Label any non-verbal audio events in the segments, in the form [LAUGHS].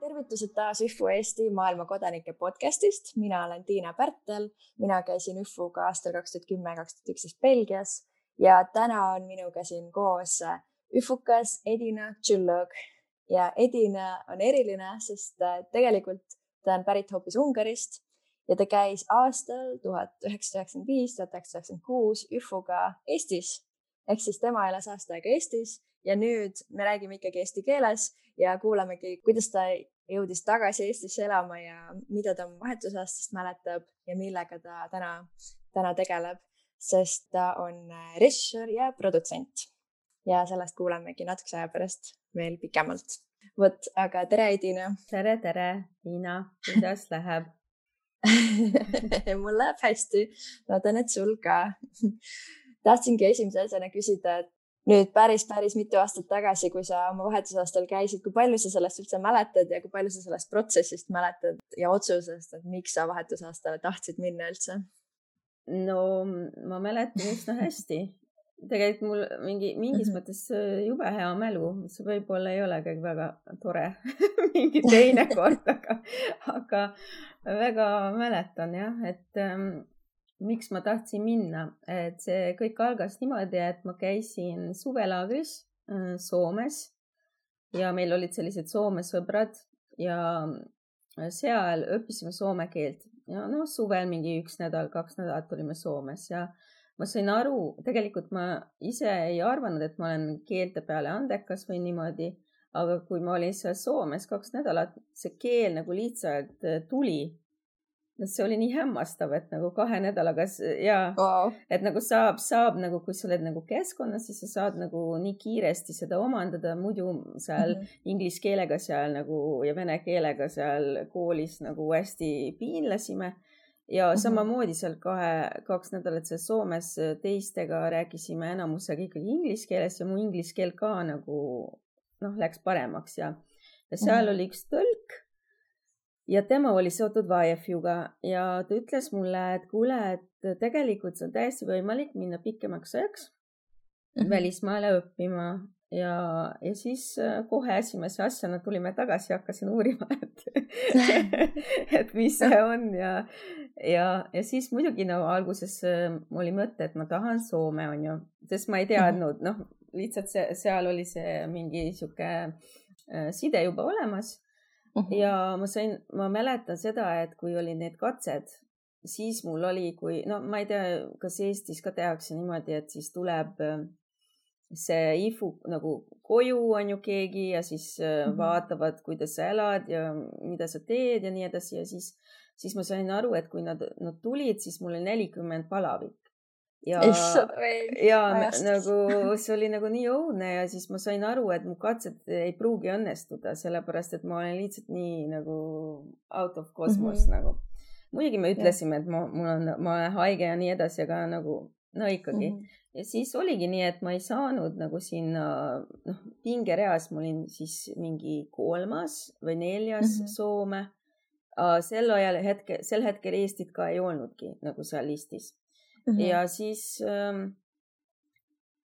tervitused taas ÜFU Eesti maailma kodanike podcastist. mina olen Tiina Pärtel, mina käisin ÜFU-ga aastal kaks tuhat kümme, kaks tuhat üksteist Belgias. Ja täna on minuga siin koos üfukas Edina Tšullog ja Edina on eriline, sest tegelikult ta on pärit hoopis Ungarist ja ta käis aastal tuhat üheksasada üheksakümmend viis, tuhat üheksasada üheksakümmend kuus ÜFU-ga Eestis ehk siis tema elas aasta aega Eestis ja nüüd me räägime ikkagi eesti keeles ja kuulamegi, kuidas ta jõudis tagasi Eestisse elama ja mida ta oma vahetusaastast mäletab ja millega ta täna, täna tegeleb, sest ta on režissöör ja produtsent. ja sellest kuulamegi natukese aja pärast veel pikemalt. Vot, aga tere, Edina. tere, tere, Liina, kuidas [LAUGHS] läheb [LAUGHS] mul läheb hästi, loodan, et sul ka tahtsingi esimese asjana küsida, et nüüd päris, päris mitu aastat tagasi, kui sa oma vahetusaastal käisid, kui palju sa sellest üldse mäletad ja kui palju sa sellest protsessist mäletad ja otsusest, et miks sa vahetusaastale tahtsid minna üldse? no ma mäletan üsna hästi. Tegelikult mul mingi, mingis mhm. mõttes äh, jube hea mälu, see võib-olla ei olegi väga tore [LAUGHS] mingi teine [LAUGHS] kord, aga, aga väga mäletan jah, et ähm, miks ma tahtsin minna, et see kõik algas niimoodi, et ma käisin suvelaagris äh, Soomes. Ja meil olid sellised Soome sõbrad ja äh, seal õppisime soome keelt. Ja noh, suvel mingi üks nädal, kaks nädalat olime Soomes ja ma sain aru, tegelikult ma ise ei arvanud, et ma olen keelte peale andekas või niimoodi, aga kui ma olin seal Soomes kaks nädalat, see keel nagu lihtsalt äh, tuli see oli nii hämmastav, et nagu kahe nädalaga ja wow. et nagu saab, saab nagu, kui sa oled nagu keskkonnas, siis sa saad nagu nii kiiresti seda omandada, muidu seal mm -hmm. inglise keelega seal nagu ja vene keelega seal koolis nagu hästi piinlesime. Ja mm -hmm. samamoodi seal kahe, kaks nädalat seal Soomes teistega rääkisime enamusega ikkagi inglise keeles ja mu inglise keel ka nagu noh, läks paremaks ja, ja seal mm -hmm. oli üks tõlk ja tema oli seotud YFU-ga ja ta ütles mulle, et kuule, et tegelikult see on täiesti võimalik minna pikemaks ajaks mm -hmm. välismaale õppima ja, ja siis äh, kohe esimese asjana tulime tagasi ja hakkasin uurima, et [LAUGHS] [LAUGHS] et mis see on ja, ja, ja siis muidugi no alguses äh, oli mõte, et ma tahan Soome, onju, sest ma ei teadnud, noh, lihtsalt see, seal oli see mingi sihuke äh, side juba olemas Mhm. ja ma sain, ma mäletan seda, et kui olid need katsed, siis mul oli, kui no ma ei tea, kas Eestis ka tehakse niimoodi, et siis tuleb äh, see info nagu koju on ju keegi ja siis mm -hmm. vaatavad, kuidas sa elad ja mida sa teed ja nii edasi ja siis, siis ma sain aru, et kui nad, nad tulid, siis mul oli nelikümmend palavik ja, ja nagu see oli nagu nii õudne ja siis ma sain aru, et mu katsed ei pruugi õnnestuda, sellepärast et ma olen lihtsalt nii nagu out of cosmos mm -hmm. nagu. muidugi me ütlesime, et ma, mul on, ma olen haige ja nii edasi, aga nagu no ikkagi mm. -hmm. ja siis oligi nii, et ma ei saanud nagu sinna, noh, pingereas ma olin siis mingi kolmas või neljas mm -hmm. Soome. Sel ajal hetke, sel hetkel Eestit ka ei olnudki nagu seal listis mm. -hmm. ja siis ähm,,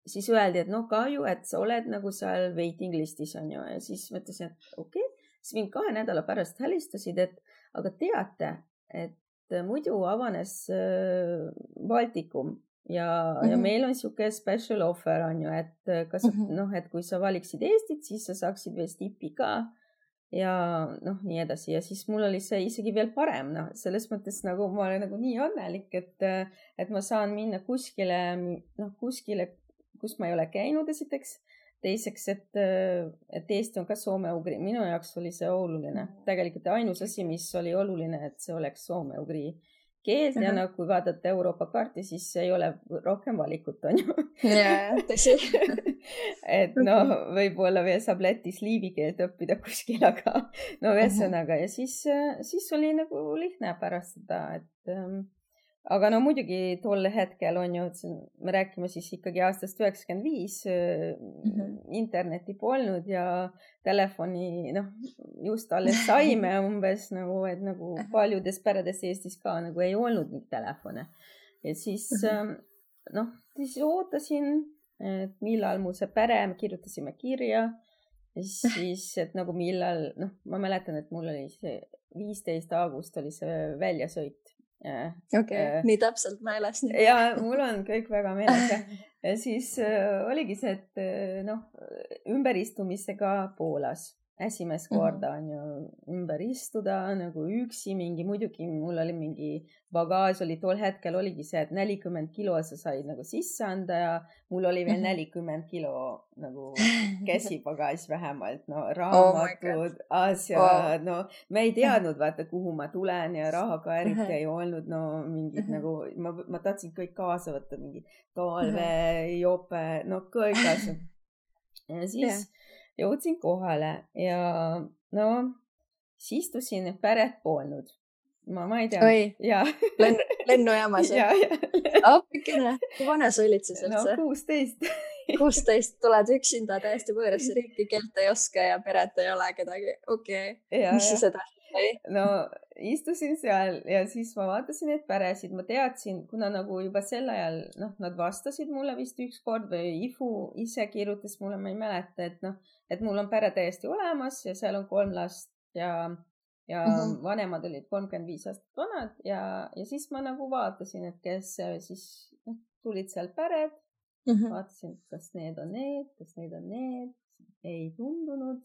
siis öeldi, et noh, kahju, et sa oled nagu seal waiting list'is on ju ja siis ma ütlesin, et okei okay. siis mind kahe nädala pärast helistasid, et aga teate, et muidu avanes äh, Baltikum ja mm, -hmm. ja mhm. meil on sihuke special offer on ju, et kas mm -hmm. noh, et kui sa valiksid Eestit, siis sa saaksid veel stippi ka ja noh, nii edasi. Ja siis mul oli see isegi veel parem, noh, selles mõttes nagu ma olen nagu nii õnnelik, et, et ma saan minna kuskile, noh, kuskile, kus ma ei ole käinud, esiteks. teiseks, et, et Eesti on ka soome-ugri, minu jaoks oli see oluline, tegelikult ainus asi, mis oli oluline, et see oleks soome-ugri keelt ja noh, kui vaadata Euroopa kaarti, siis ei ole rohkem valikut, on ju. jaa, tõsi. [LAUGHS] Et noh, võib-olla veel saab Lätis liivi keelt õppida kuskil, aga no ühesõnaga ja siis, siis oli nagu lihtne pärast seda, et ähm, aga no muidugi tol hetkel on ju, me räägime siis ikkagi aastast üheksakümmend viis, mhm. internetti polnud ja telefoni noh, just alles saime [LAUGHS] umbes nagu, et nagu paljudes peredes Eestis ka nagu ei olnud neid telefone. ja siis mhm. noh, siis ootasin, et millal mul see pere, me kirjutasime kirja siis, et nagu millal, noh, ma mäletan, et mul oli see viisteist august oli see väljasõit okei okay, äh,, nii täpselt meeles. ja mul on kõik väga meeles ja, ja siis äh, oligi see, et äh, noh, ümberistumisega Poolas esimest mhm. korda on ju ümber istuda nagu üksi mingi, muidugi mul oli mingi bagaaž oli tol hetkel oligi see, et nelikümmend kilo sa said nagu sisse anda ja mul oli veel mhm. nelikümmend kilo nagu [LAUGHS] käsipagaaž vähemalt, no raamatud oh, asjad oh., no me ei teadnud vaata, kuhu ma tulen ja raha ka eriti mhm. ei [LAUGHS] olnud, no mingid nagu ma, ma tahtsin kõik kaasa võtta, mingi talve, jope, no kõik asjad. ja siis yeah jõudsin kohale ja no siis istusin, päret polnud. ma, ma ei tea. ja Lenn, lennujaamas [LAUGHS] ja, ja. appikene, kui vana sa olid siis üldse? no kuusteist [LAUGHS] kuusteist tuled üksinda täiesti võõrasse riiki, keelt ei oska ja peret ei ole kedagi, okei okay.. mis siis edasi sai? no istusin seal ja siis ma vaatasin neid peresid, ma teadsin, kuna nagu juba sel ajal noh, nad vastasid mulle vist ükskord või Ifu ise kirjutas mulle, ma ei mäleta, et noh et mul on pere täiesti olemas ja seal on kolm last ja, ja mm -hmm. vanemad olid kolmkümmend viis aastat vanad ja, ja siis ma nagu vaatasin, et kes siis noh, tulid seal pered mm. -hmm. vaatasin, kas need on need, kas need on need, ei tundunud.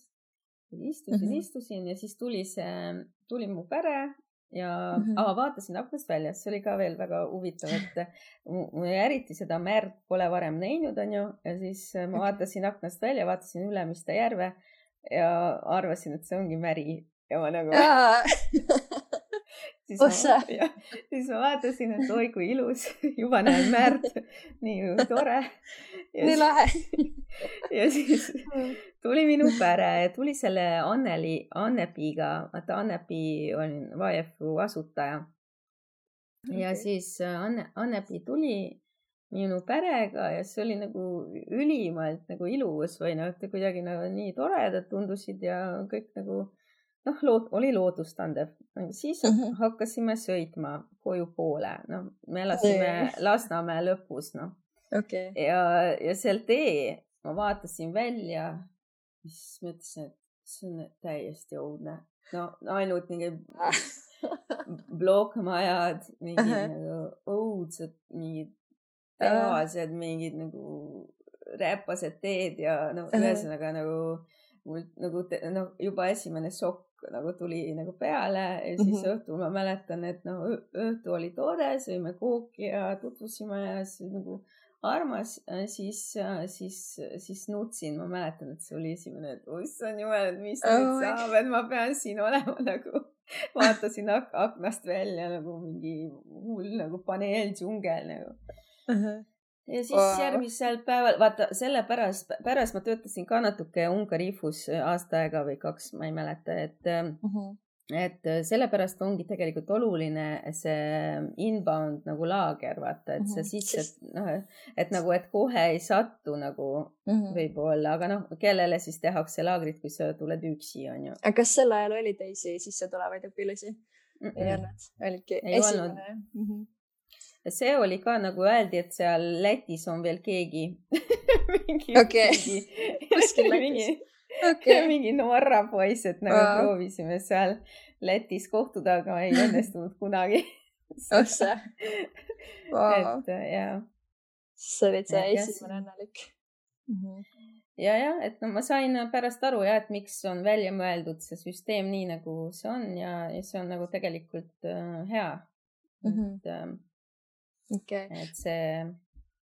istusin mm, -hmm. istusin ja siis tuli see, tuli mu pere ja mm -hmm. aa, vaatasin aknast väljas, see oli ka veel väga huvitav, et eriti seda merd pole varem näinud, onju, ja siis ma vaatasin aknast välja, vaatasin Ülemiste järve ja arvasin, et see ongi märi. Ja ma nagu [LAUGHS] siis ma, ja, siis ma vaatasin, et oi kui ilus, [LAUGHS] juba näen merd, [LAUGHS] nii tore. nii lahe. [LAUGHS] ja siis tuli minu pere tuli selle Anneli, Annepiga, vaata Annepi on YFU asutaja. ja okay. siis äh, Anne, Annepi tuli minu perega ja see oli nagu ülimalt nagu ilus või noh, et kuidagi nagu nii toredad tundusid ja kõik nagu noh, lood-, oli loodustandev. siis mm -hmm. hakkasime sõitma kojupoole, noh, me elasime Lasnamäe lõpus, noh okay.. ja, ja seal tee ma vaatasin välja, siis mõtlesin, et see on täiesti õudne. no ainult mingi [LAUGHS] plokkmajad, mingid uh -huh. nagu õudsed, mingid tehased, mingid nagu räpased teed ja no uh -huh. ühesõnaga nagu mul nagu noh, juba esimene šokk nagu tuli nagu peale ja siis mm -hmm. õhtul ma mäletan, et noh, õhtu oli tore, sõime kooki ja tutvusime ja siis nagu armas, siis, siis, siis nutsin, ma mäletan, et see oli esimene, et issand jumal, et mis oh nüüd saab, et ma pean siin olema [LAUGHS] nagu. vaatasin ak aknast välja nagu mingi hull nagu paneeldžungel nagu uh. -huh ja siis wow. järgmisel päeval, vaata sellepärast, pärast ma töötasin ka natuke Ungari IFUs aasta aega või kaks, ma ei mäleta, et uh, -huh. et sellepärast ongi tegelikult oluline see inbound nagu laager, vaata, et uh -huh. sisse, noh, et nagu, et kohe ei satu nagu uh -huh. võib-olla, aga noh, kellele siis tehakse laagrit, kui sa tuled üksi, on ju. aga kas sel ajal oli teisi sissetulevaid õpilasi mm? -mm. ei olnud, olidki esimene? Mm -hmm see oli ka nagu öeldi, et seal Lätis on veel keegi [LAUGHS] mingi okay. mingi, [LAUGHS] okay. [LAUGHS] mingi Norra poiss, et nagu wow. proovisime seal Lätis kohtuda, aga ei õnnestunud kunagi oh sa wow.. et ja. sa olid see esimene õnnelik mm. -hmm ja, jah, et no ma sain pärast aru ja, et miks on välja mõeldud see süsteem nii, nagu see on ja, ja see on nagu tegelikult äh, hea mm. -hmm. et äh, okay.. et see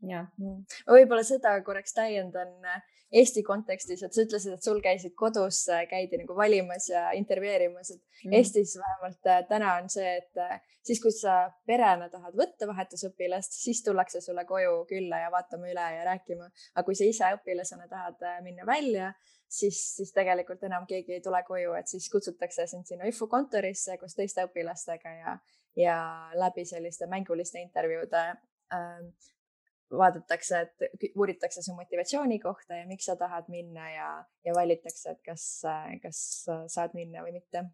jah. Mm. ma võib-olla seda korraks täiendan äh, Eesti kontekstis, et sa ütlesid, et sul käisid kodus, äh, käidi nagu valimas ja intervjueerimas, et mm. Eestis vähemalt äh, täna on see, et siis, kui sa perena tahad võtta vahetusõpilast, siis tullakse sulle koju külla ja vaatame üle ja rääkima. aga kui sa ise õpilasena tahad minna välja, siis, siis tegelikult enam keegi ei tule koju, et siis kutsutakse sind sinna IFU kontorisse koos teiste õpilastega ja, ja läbi selliste mänguliste intervjuude ähm, vaadatakse, et uuritakse su motivatsiooni kohta ja miks sa tahad minna ja, ja valitakse, et kas, kas saad minna või mitte.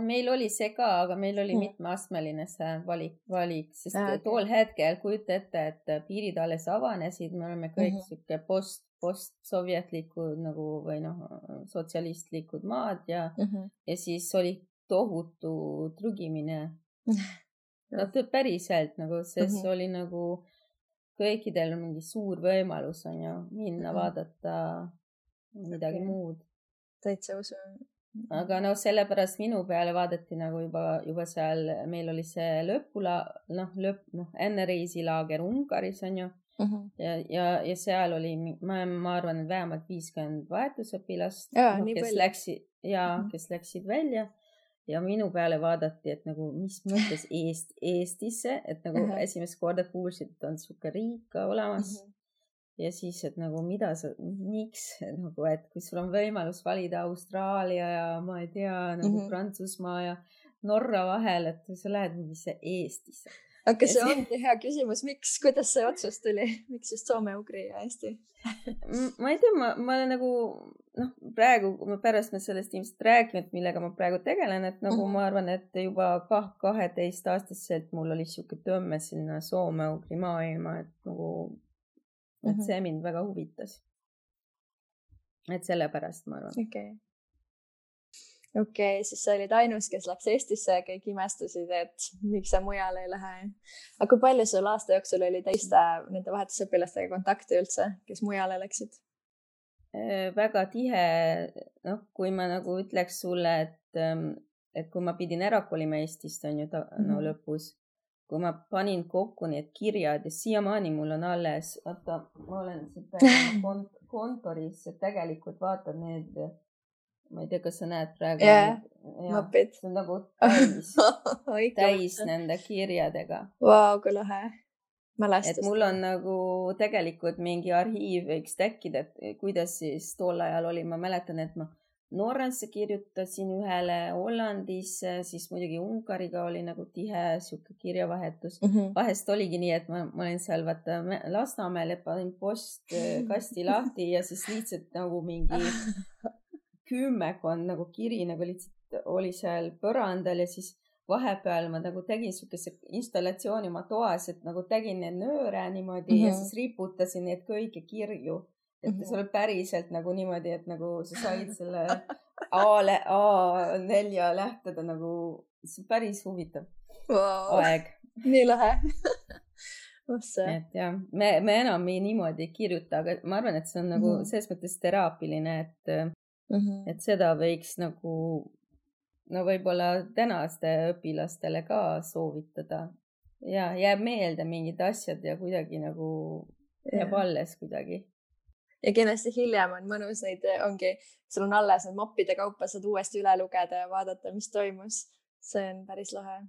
meil oli see ka, aga meil oli mm. mitmeastmeline see valik, valik, sest okay. tool hetkel kujuta ette, et piirid alles avanesid, me oleme kõik mm -hmm. sihuke post, postsovjetlikud nagu või noh, sotsialistlikud maad ja mm, -hmm. ja siis oli tohutu trügimine no päriselt nagu, sest mm -hmm. oli nagu kõikidel on mingi suur võimalus on ju minna mm -hmm. vaadata midagi okay. muud. täitsa usun. aga noh, sellepärast minu peale vaadati nagu juba, juba seal, meil oli see lõpula, noh, lõpp, noh, enne reisilaager Ungaris on ju mm. -hmm. ja, ja, ja seal oli, ma, ma arvan, et vähemalt viiskümmend vahetusõpilast, no, kes läksid ja mm -hmm. kes läksid välja ja minu peale vaadati, et nagu mis mõttes Eest, Eestisse, et nagu uh -huh. esimest korda kuulsid, et on sihuke riik ka olemas uh. -huh. ja siis, et nagu mida sa, miks nagu, et kui sul on võimalus valida Austraalia ja ma ei tea nagu uh -huh. Prantsusmaa ja Norra vahel, et sa lähed mingisse Eestisse aga see ongi hea küsimus, miks, kuidas see otsus tuli, miks just Soome, Ugri ja Eesti ma ei tea, ma, ma olen nagu noh, praegu, me pärast me sellest ilmselt räägime, et millega ma praegu tegelen, et nagu mm -hmm. ma arvan, et juba kah kaheteistaastaselt mul oli sihuke tõmme sinna Soome-Ugri maailma, et nagu, et mm -hmm. see mind väga huvitas. et sellepärast ma arvan. okei okay okei okay,, siis sa olid ainus, kes läks Eestisse ja kõik imestasid, et miks sa mujale ei lähe. aga kui palju sul aasta jooksul oli teiste nende vahetusõpilastega kontakte üldse, kes mujale läksid? Äh, väga tihe, noh, kui ma nagu ütleks sulle, et, ähm, et kui ma pidin ära kolima Eestist, on ju, no mm -hmm. lõpus, kui ma panin kokku need kirjad ja siiamaani mul on alles, vaata, ma olen siin praegu [LAUGHS] kontoris, tegelikult vaata need ma ei tea, kas sa näed praegu yeah,. mapid. see on nagu [LAUGHS] täis täis nende kirjadega. Vau, kui lahe. mälestus. et mul on nagu tegelikult mingi arhiiv võiks tekkida, et kuidas siis tol ajal oli, ma mäletan, et ma Norrasse kirjutasin ühele, Hollandisse, siis muidugi Ungariga oli nagu tihe sihuke kirjavahetus mm. -hmm. vahest oligi nii, et ma, ma olin seal vaata Lasnamäel ja panin postkasti lahti ja siis lihtsalt nagu mingi [LAUGHS] kümmekond nagu kiri nagu lihtsalt oli seal põrandal ja siis vahepeal ma nagu tegin siukese installatsiooni oma toas, et nagu tegin neid nööre niimoodi mm -hmm. ja mhm. siis riputasin neid kõiki kirju. et mm -hmm. see oli päriselt nagu niimoodi, et nagu sa said selle A, A4 lähtuda nagu, see on päris huvitav wow. aeg. nii lahe et jah, me, me enam ei niimoodi ei kirjuta, aga ma arvan, et see on nagu mm -hmm. selles mõttes teraapiline, et mm. -hmm. et seda võiks nagu no võib-olla tänaste õpilastele ka soovitada ja jääb meelde mingid asjad ja kuidagi nagu jääb alles kuidagi. ja kindlasti hiljem on mõnus neid, ongi, sul on alles need mappide kaupa, saad uuesti üle lugeda ja vaadata, mis toimus. see on päris lahe.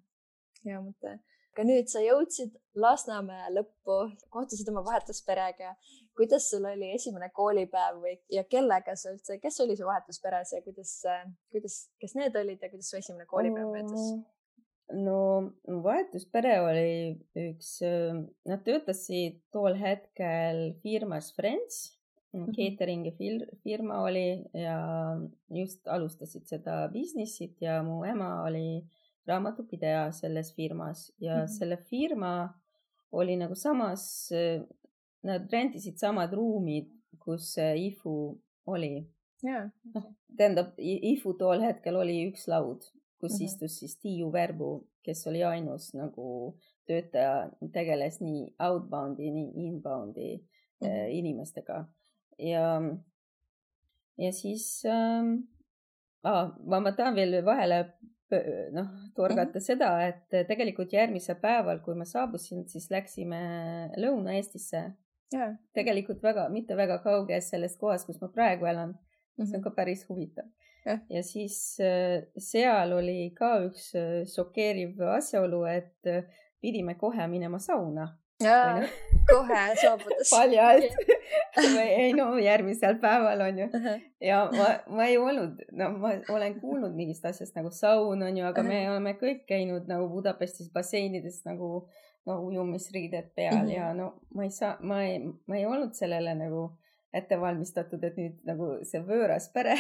hea mõte aga nüüd sa jõudsid Lasnamäe lõppu, kohtusid oma vahetusperega. Kuidas sul oli esimene koolipäev või, ja kellega sa üldse, kes oli su vahetusperes ja kuidas, kuidas, kes need olid ja kuidas su esimene koolipäev möödus? no vahetuspere oli üks, nad töötasid tol hetkel firmas Friends mm -hmm. catering'i firma oli ja just alustasid seda business'it ja mu ema oli raamatupidaja selles firmas ja mm -hmm. selle firma oli nagu samas, nad rentisid samad ruumid, kus IFU oli noh, tähendab, IFU tol hetkel oli üks laud, kus mm -hmm. istus siis Tiiu Verbu, kes oli ainus nagu töötaja, tegeles nii outbound'i, nii inbound'i mm -hmm. inimestega ja, ja siis ähm, ah, ma, ma tahan veel vahele noh, torgata mm -hmm. seda, et tegelikult järgmisel päeval, kui ma saabusin, siis läksime Lõuna-Eestisse yeah.. tegelikult väga, mitte väga kaugel sellest kohast, kus ma praegu elan. see on ka päris huvitav. Ja siis äh, seal oli ka üks äh, šokeeriv asjaolu, et äh, pidime kohe minema sauna. jaa, kohe saabudes. [LAUGHS] Paljalt või [LAUGHS] ei no järgmisel päeval on ju ja ma, ma ei olnud, no ma olen kuulnud mingist asjast nagu saun on ju, aga me oleme kõik käinud nagu Budapestis basseinides nagu no ujumisriided peal mm -hmm. ja no ma ei saa, ma ei, ma ei olnud sellele nagu ette valmistatud, et nüüd nagu see võõras pere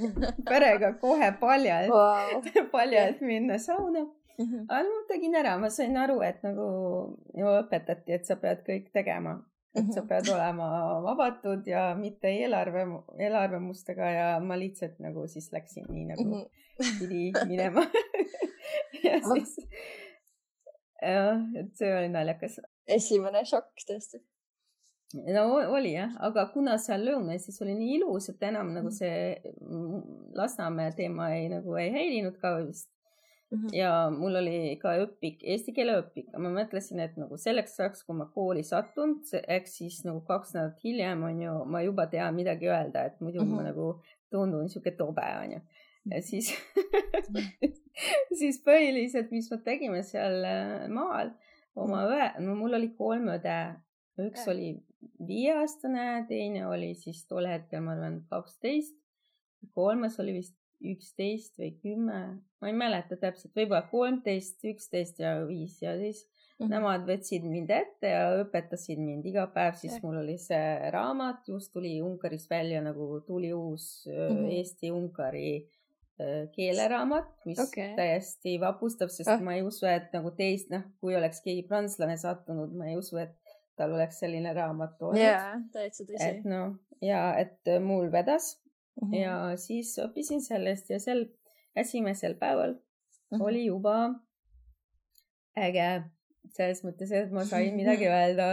[LAUGHS] perega kohe paljalt wow. [LAUGHS] paljalt minna sauna mm. -hmm. aga ma tegin ära, ma sain aru, et nagu ju õpetati, et sa pead kõik tegema, et sa Mhm. pead olema vabatud ja mitte eelarve, eelarvamustega ja ma lihtsalt nagu siis läksin nii nagu Mhm. pidi minema [LAUGHS] ja siis jah, et see oli naljakas. esimene šokk tõesti. no oli jah, aga kuna seal Lõuna-Eestis oli nii ilus, et enam nagu Mhm. see mm, Lasnamäe teema ei nagu ei häirinud ka vist Mhm. ja mul oli ka õpik, eesti keele õpik, ma mõtlesin, et nagu selleks ajaks, kui ma kooli sattunud, ehk siis nagu kaks nädalat hiljem on ju, ma juba tean midagi öelda, et muidu mm -hmm. ma Mhm. nagu tundun sihuke tobe onju. Siis [LAUGHS] siis põhiliselt, mis me tegime seal äh, maal oma õe, no mul oli kolm õde, üks oli viieaastane, teine oli siis tol hetkel, ma arvan, kaksteist, kolmas oli vist üksteist või kümme, ma ei mäleta täpselt, võib-olla kolmteist, üksteist ja viis ja siis Mhm. nemad võtsid mind ette ja õpetasid mind. Iga päev, siis mul oli see raamat, just tuli Ungaris välja nagu tuli uus mm. -hmm. Eesti-Ungari keeleraamat, mis okay. täiesti vapustab, sest Ah. ma ei usu, et nagu teist, noh, kui oleks keegi prantslane sattunud, ma ei usu, et tal oleks selline raamat olnud. jaa, täitsa tõsi. et noh, ja et äh, mul vedas Mhm. ja siis õppisin sellest ja sel esimesel päeval Mhm. oli juba äge selles mõttes, et ma sain [LAUGHS] midagi öelda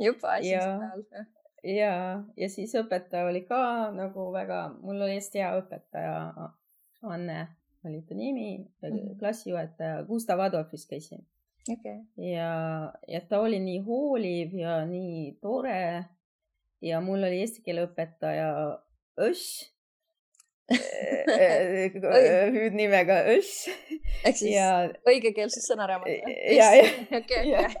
juba esimesel ja- päeval. ja, ja siis õpetaja oli ka nagu väga, mul oli hästi hea õpetaja, Anne oli ta nimi Mhm. klassijuhataja, Gustav Adolfis käisin okei. ja, ja ta oli nii hooliv ja nii tore. ja mul oli eesti keele õpetaja Õss hüüdnimega Õss ehk siis ja õigekeelsus sõnaraamat? [LAUGHS] Ja,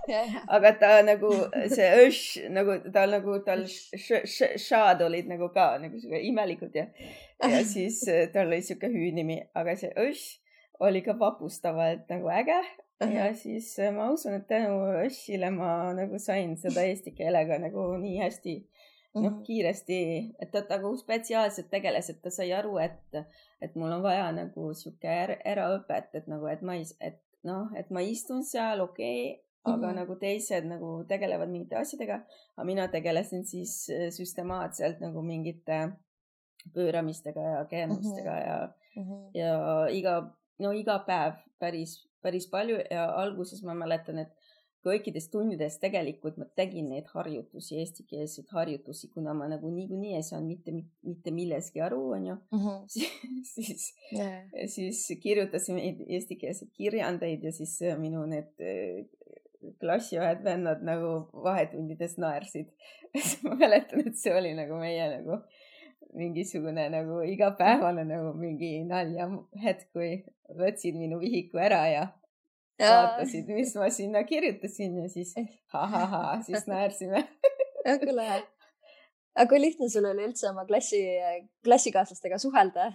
ja. aga ta nagu see õš nagu tal nagu tal šaad olid nagu ka nagu siuke imelikud ja ja [LAUGHS] siis äh, tal oli siuke hüüdnimi, aga see õš oli ka vapustavalt nagu äge ja siis äh, ma usun, et tänu õšile ma nagu sain seda eesti keelega nagu nii hästi. noh, kiiresti, et ta nagu spetsiaalselt tegeles, et ta sai aru, et, et mul on vaja nagu sihuke er, eraõpet, et nagu, et ma ei, et noh, et ma istun seal, okei okay,, aga mm Mhm. -hmm. nagu teised nagu tegelevad mingite asjadega, aga mina tegelesin siis äh, süstemaatselt nagu mingite pööramistega ja keenustega Mhm. ja, Mhm. ja iga, no iga päev päris, päris palju ja alguses ma mäletan, et kõikides tundides tegelikult ma tegin neid harjutusi, eestikeelseid harjutusi, kuna ma nagu niikuinii ei saanud mitte, mitte milleski aru, onju. Mhm. [LAUGHS] siis, Jaa. siis kirjutasime eestikeelseid kirjandeid ja siis äh, minu need äh, klassiõed vennad nagu vahetundides naersid. [LAUGHS] ma mäletan, et see oli nagu meie nagu mingisugune nagu igapäevane nagu mingi naljahetk, kui võtsid minu vihiku ära ja vaatasid, mis ma sinna kirjutasin ja siis ha-ha-ha, siis naersime. [LAUGHS] väga lahe. aga kui lihtne sul oli üldse oma klassi, klassikaaslastega suhelda?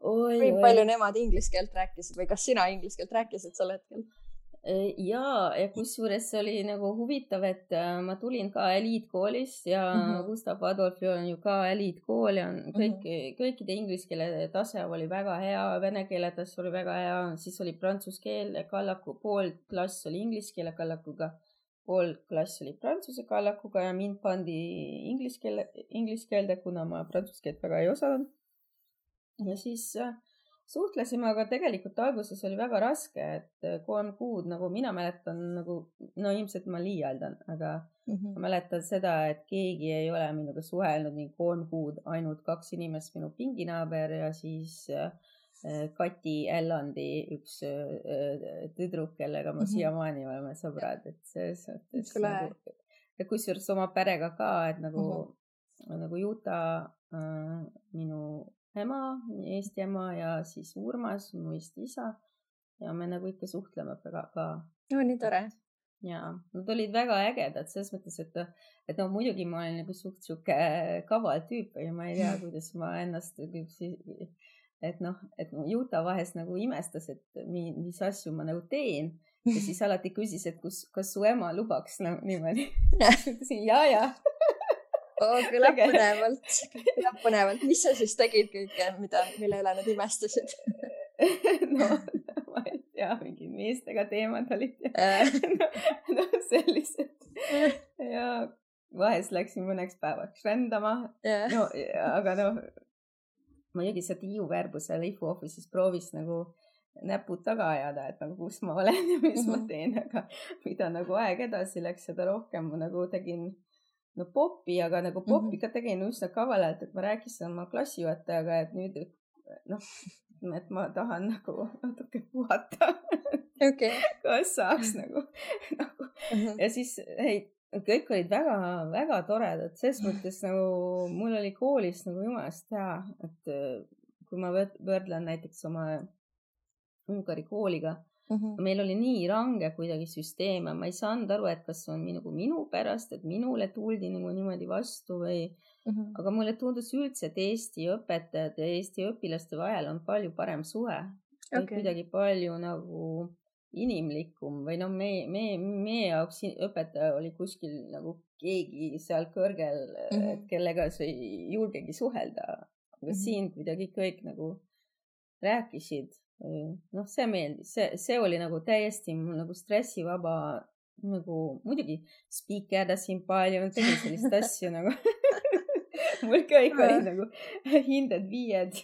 kui palju nemad inglise keelt rääkisid või kas sina inglise keelt rääkisid sel hetkel? ja, ja kusjuures see oli nagu huvitav, et äh, ma tulin ka eliitkoolist ja mm Mhm. -hmm. Gustav Adolfi on ju ka eliitkool ja on kõik mm, -hmm. kõikide inglise keele tase oli väga hea, vene keele tase oli väga hea, siis oli prantsuse keele kallaku, pool klass oli inglise keele kallakuga, pool klass oli prantsuse kallakuga ja mind pandi inglise keele, inglise keelde, kuna ma prantsuse keelt väga ei osanud. ja siis äh, suhtlesime, aga tegelikult alguses oli väga raske, et äh, kolm kuud, nagu mina mäletan nagu, no ilmselt ma liialdan, aga Mhm. ma mäletan seda, et keegi ei ole minuga suhelnud mingi kolm kuud, ainult kaks inimest, minu pinginaaber ja siis äh, Kati Ellandi üks äh, tüdruk, kellega me Mhm. siiamaani oleme sõbrad, et selles mõttes nagu, ja kusjuures oma perega ka, et nagu mm, -hmm. nagu Juta äh,, minu ema, Eesti ema ja siis Urmas, mu Eesti isa. ja me nagu ikka suhtleme ka, ka. no nii tore. ja nad olid väga ägedad selles mõttes, et, et no muidugi ma olen nagu suht sihuke kaval tüüp ja ma ei tea, [LAUGHS] kuidas ma ennast et noh, et Juta vahest nagu imestas, et mi, mis asju ma nagu teen ja siis [LAUGHS] alati küsis, et kus, kas su ema lubaks nagu niimoodi. [LAUGHS] ütlesin ja, ja oo, kõlab põnevalt, kõlab [LAUGHS] põnevalt. mis sa siis tegid kõike, mida, mille üle nad imestasid [LAUGHS] no, ma ei tea, mingid meestega teemad olid ja [LAUGHS] no, no sellised. ja vahest läksin mõneks päevaks rändama. no aga noh, muidugi see Tiiu Värbuse Leifu Office'is proovis nagu näpud taga ajada, et nagu kus ma olen ja mis mm -hmm. ma mhm. teen, aga mida nagu aeg edasi läks, seda rohkem ma nagu tegin no popi, aga nagu popi mm -hmm. ka tegin üsna kavalalt, et ma rääkisin oma klassijuhatajaga, et nüüd noh, [LAUGHS] et ma tahan nagu natuke puhata [LAUGHS] okay. kas saaks nagu, [LAUGHS] nagu mm -hmm. ja siis ei, kõik olid väga-väga toredad, ses mõttes nagu mul oli koolis nagu jumalast hea, et kui ma võrdlen näiteks oma Ungari kooliga mm. -hmm. meil oli nii range kuidagi süsteem ja ma ei saanud aru, et kas see on nagu minu pärast, et minule tuldi nagu niimoodi vastu või mm, -hmm. aga mulle tundus üldse, et Eesti õpetajate ja Eesti õpilaste vahel on palju parem suhe okay.. kuidagi palju nagu inimlikum või noh, me, me, meie jaoks õpetaja oli kuskil nagu keegi seal kõrgel mm, -hmm. kellega sa ei julgegi suhelda. aga mm -hmm. siin kuidagi kõik nagu rääkisid noh, see meeldis, see, see oli nagu täiesti nagu stressivaba nagu muidugi spikerdasin palju, tegin selliseid asju nagu [LAUGHS] mul kõik olid nagu hinded viied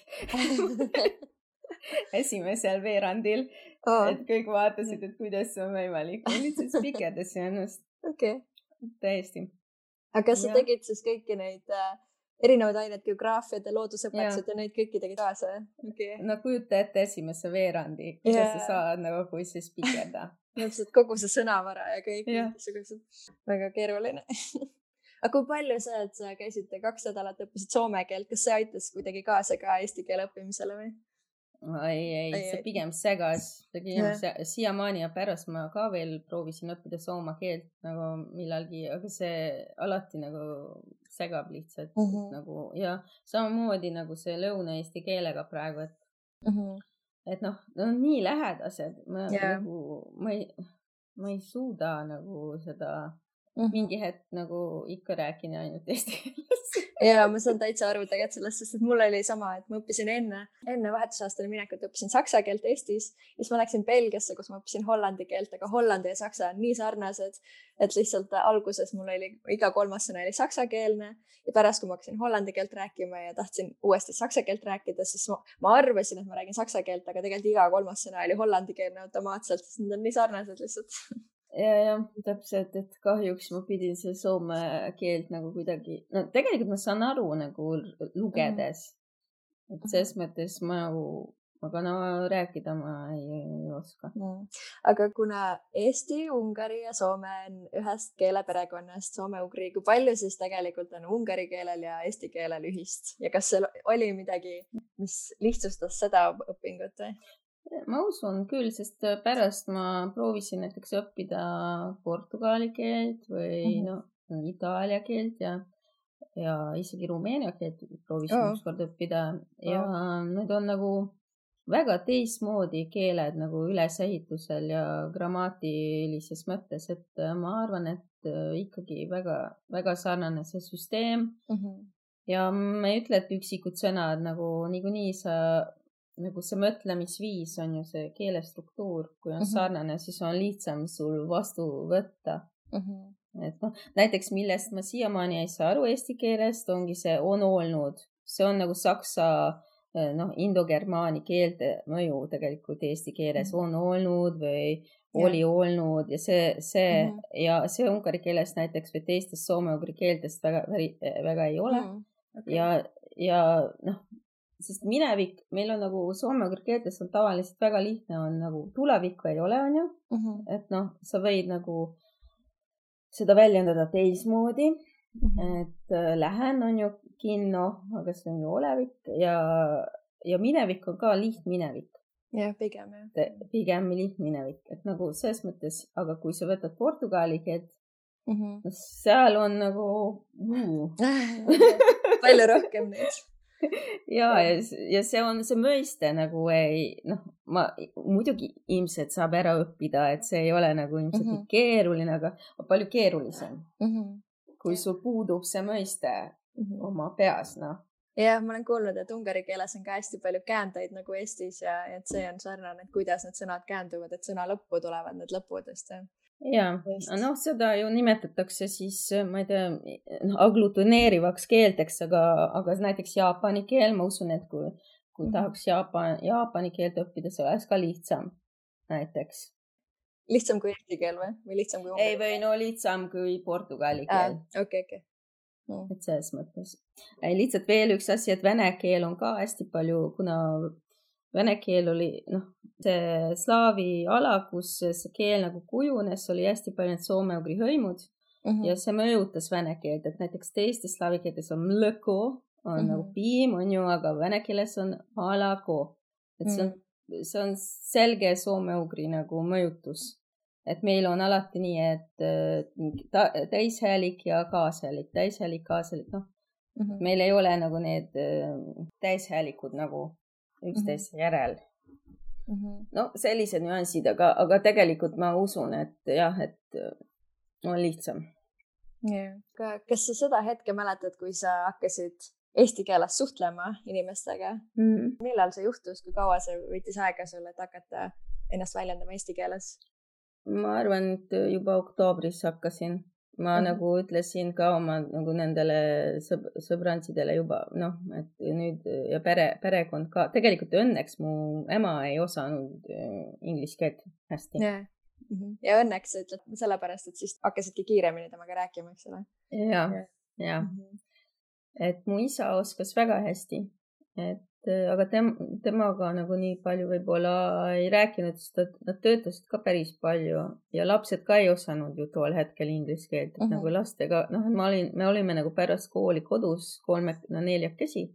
[LAUGHS] esimesel veerandil oh., et kõik vaatasid, et kuidas on võimalik. ma lihtsalt spikerdasin ennast okay.. täiesti. aga kas sa ja. tegid siis kõiki neid äh, erinevad ained, geograafiad ja loodusõpetused ja. ja neid kõiki tegid kaasa, jah okay.? no kujuta ette esimese veerandi, kuidas yeah. sa saad nagu, kui siis pikenda täpselt [LAUGHS] kogu see sõnavara ja kõik mingisugused, väga keeruline [LAUGHS] aga kui palju sa, et sa käisid kaks nädalat, õppisid soome keelt, kas see aitas kuidagi kaasa ka eesti keele õppimisele või? Ei, ei, see pigem segas, pigem siiamaani ja pärast ma ka veel proovisin õppida soome keelt nagu millalgi, aga see alati nagu segab lihtsalt mm -hmm. nagu ja samamoodi nagu see lõuna-eesti keelega praegu, et mm, -hmm. et noh, nad on nii lähedased, ma yeah. nagu, ma ei, ma ei suuda nagu seda. Mingi hetk nagu ikka räägin ainult eesti [LAUGHS] keeles ja ma saan täitsa aru tegelikult sellest, sest et mul oli sama, et ma õppisin enne, enne vahetusaastale minekut õppisin saksa keelt Eestis. Siis ma läksin Belgiasse, kus ma õppisin hollandi keelt, aga hollandi ja saksa on nii sarnased, et lihtsalt alguses mul oli iga kolmas sõna oli saksakeelne. Ja pärast, kui ma hakkasin hollandi keelt rääkima ja tahtsin uuesti saksa keelt rääkida, siis ma, ma arvasin, et ma räägin saksa keelt, aga tegelikult iga kolmas sõna oli hollandikeelne automaatselt, sest nad on nii sarnased lihtsalt [LAUGHS] ja, jah, täpselt, et kahjuks ma pidin seda soome keelt nagu kuidagi, no tegelikult ma saan aru nagu lugedes. Mm.. et selles mõttes ma nagu, aga no rääkida ma ei, ei oska. Mm.. aga kuna Eesti, Ungari ja Soome on ühest keeleperekonnast, soome-ugri, kui palju siis tegelikult on ungari keelel ja eesti keelel ühist? Ja kas seal oli midagi, mis lihtsustas seda õpingut või? Ma usun küll, sest äh, pärast ma proovisin näiteks õppida portugali keelt või mm -hmm. noh, itaalia keelt ja, ja isegi rumeenia keelt proovisin oh. ükskord õppida ja oh. need on nagu väga teistmoodi keeled nagu ülesehitusel ja grammatilises mõttes, et äh, ma arvan, et äh, ikkagi väga-väga sarnane see süsteem mm. -hmm. ja ma ei ütle, et üksikud sõnad nagu niikuinii sa nagu see mõtlemisviis on ju see keelestruktuur, kui on mm -hmm. sarnane, siis on lihtsam sul vastu võtta mm. -hmm. et noh, näiteks millest ma siiamaani ei saa aru eesti keelest, ongi see on olnud, see on nagu saksa eh, noh, indogermaani keelte mõju tegelikult eesti keeles -hmm. on olnud või oli ja. olnud ja see, see mm -hmm. ja see ungari keeles näiteks või teistes soome-ugri keeltest väga, väga ei ole mm. -hmm. Okay. ja, ja noh, sest minevik, meil on nagu soome keeltes on tavaliselt väga lihtne, on nagu tulevikku ei ole, onju. -hmm. et noh, sa võid nagu seda väljendada teismoodi mm. -hmm. et äh, lähen, on ju kinno, aga see on ju olevik ja, ja minevik on ka lihtminevik. jah, pigem jah. pigem lihtminevik, et nagu selles mõttes, aga kui sa võtad portugali keelt mm, -hmm. seal on nagu uh. [LAUGHS] palju rohkem neid [LAUGHS] ja, ja, see on see mõiste nagu ei, noh, ma muidugi ilmselt saab ära õppida, et see ei ole nagu ilmselt mm -hmm. keeruline, aga palju keerulisem mm. -hmm. kui sul puudub see mõiste mm -hmm. oma peas, noh. jah, ma olen kuulnud, et ungari keeles on ka hästi palju käändeid nagu Eestis ja et see on sarnane, et kuidas need sõnad käänduvad, et sõna lõppu tulevad need lõpudest ja ja noh, seda ju nimetatakse siis, ma ei tea, noh, aglutineerivaks keelteks, aga, aga näiteks jaapani keel, ma usun, et kui, kui mm -hmm. tahaks jaapan, jaapani keelt õppida, see oleks ka lihtsam, näiteks. lihtsam kui eesti keel või, või lihtsam kui? ei, või no lihtsam kui portugali keel. okei, okei. et selles mõttes. lihtsalt veel üks asi, et vene keel on ka hästi palju, kuna vene keel oli, noh, see slaavi ala, kus see keel nagu kujunes, oli hästi palju need soome-ugri hõimud mm -hmm. ja see mõjutas vene keelt, et näiteks teistes slaavi keeltes on mlõko, on mm -hmm. nagu piim, on ju, aga vene keeles on alako. et see on mm, -hmm. see on selge soome-ugri nagu mõjutus. et meil on alati nii, et ta, täishäälik ja kaashäälik, täishäälik, kaashäälik, noh mm -hmm. meil ei ole nagu need täishäälikud nagu üksteise mm -hmm. järel mm. -hmm. no sellised nüansid, aga, aga tegelikult ma usun, et jah, et on lihtsam. Yeah. kas sa seda hetke mäletad, kui sa hakkasid eesti keeles suhtlema inimestega mm? -hmm. millal see juhtus, kui kaua see võttis aega sul, et hakata ennast väljendama eesti keeles? ma arvan, et juba oktoobris hakkasin ma mm -hmm. nagu ütlesin ka oma nagu nendele sõb sõbrantsidele juba noh, et nüüd ja pere, perekond ka, tegelikult õnneks mu ema ei osanud äh, inglise keelt hästi yeah.. Mm -hmm. ja õnneks sa ütled sellepärast, et siis hakkasidki kiiremini temaga rääkima, eks ole. ja, ja, ja., mm -hmm. et mu isa oskas väga hästi, et aga tem-, temaga nagu nii palju võib-olla ei rääkinud, sest nad töötasid ka päris palju ja lapsed ka ei osanud ju tol hetkel inglise keelt, et uh -huh. nagu mhm. lastega, noh, ma olin, me olime nagu pärast kooli kodus kolme, no neljakesi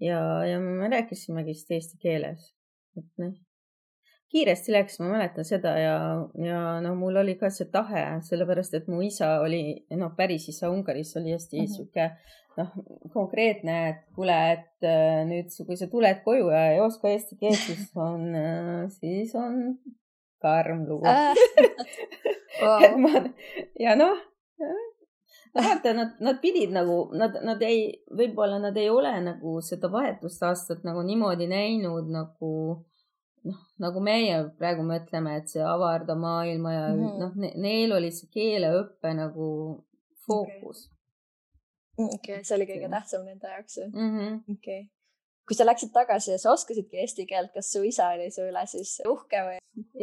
ja, ja me rääkisimegi siis eesti keeles, et noh, kiiresti läks, ma mäletan seda ja, ja no mul oli ka see tahe, sellepärast et mu isa oli, noh, päris isa Ungaris oli hästi uh -huh. sihuke noh, konkreetne, et kuule, et äh, nüüd, kui sa tuled koju ja ei oska eesti keelt, siis [LAUGHS] on, äh, siis on karm lugu [LAUGHS] wow. et ma ja noh, vaata, nad, nad pidid nagu, nad, nad ei, võib-olla nad ei ole nagu seda vahetusaastat nagu niimoodi näinud nagu noh, nagu meie praegu mõtleme, et see avarda maailma ja mm -hmm. noh ne,, neil oli see keeleõpe nagu fookus okei see oli kõige tähtsam nende jaoks mm -hmm.. okei okay. kui sa läksid tagasi ja sa oskasidki eesti keelt, kas su isa oli su üle siis uhke või?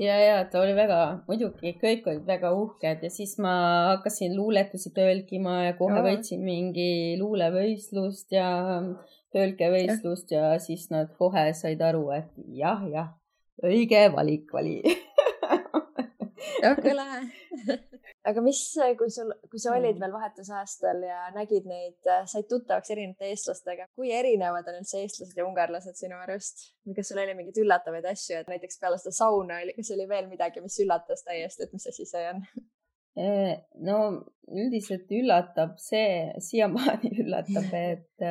ja, ja ta oli väga, muidugi kõik olid väga uhked ja siis ma hakkasin luuletusi tõlkima ja kohe oh. võitsin mingi luulevõistlust ja tõlkevõistlust ja. ja siis nad kohe said aru, et jah, jah, õige valik oli [LAUGHS] väga lahe aga mis, kui sul, kui sa olid veel vahetusaastal ja nägid neid, said tuttavaks erinevate eestlastega, kui erinevad on üldse eestlased ja ungarlased sinu arust? kas sul oli mingeid üllatavaid asju, et näiteks peale seda sauna oli, kas oli veel midagi, mis üllatas täiesti, et mis asi see on? [LAUGHS] no üldiselt üllatab see, siiamaani üllatab, et,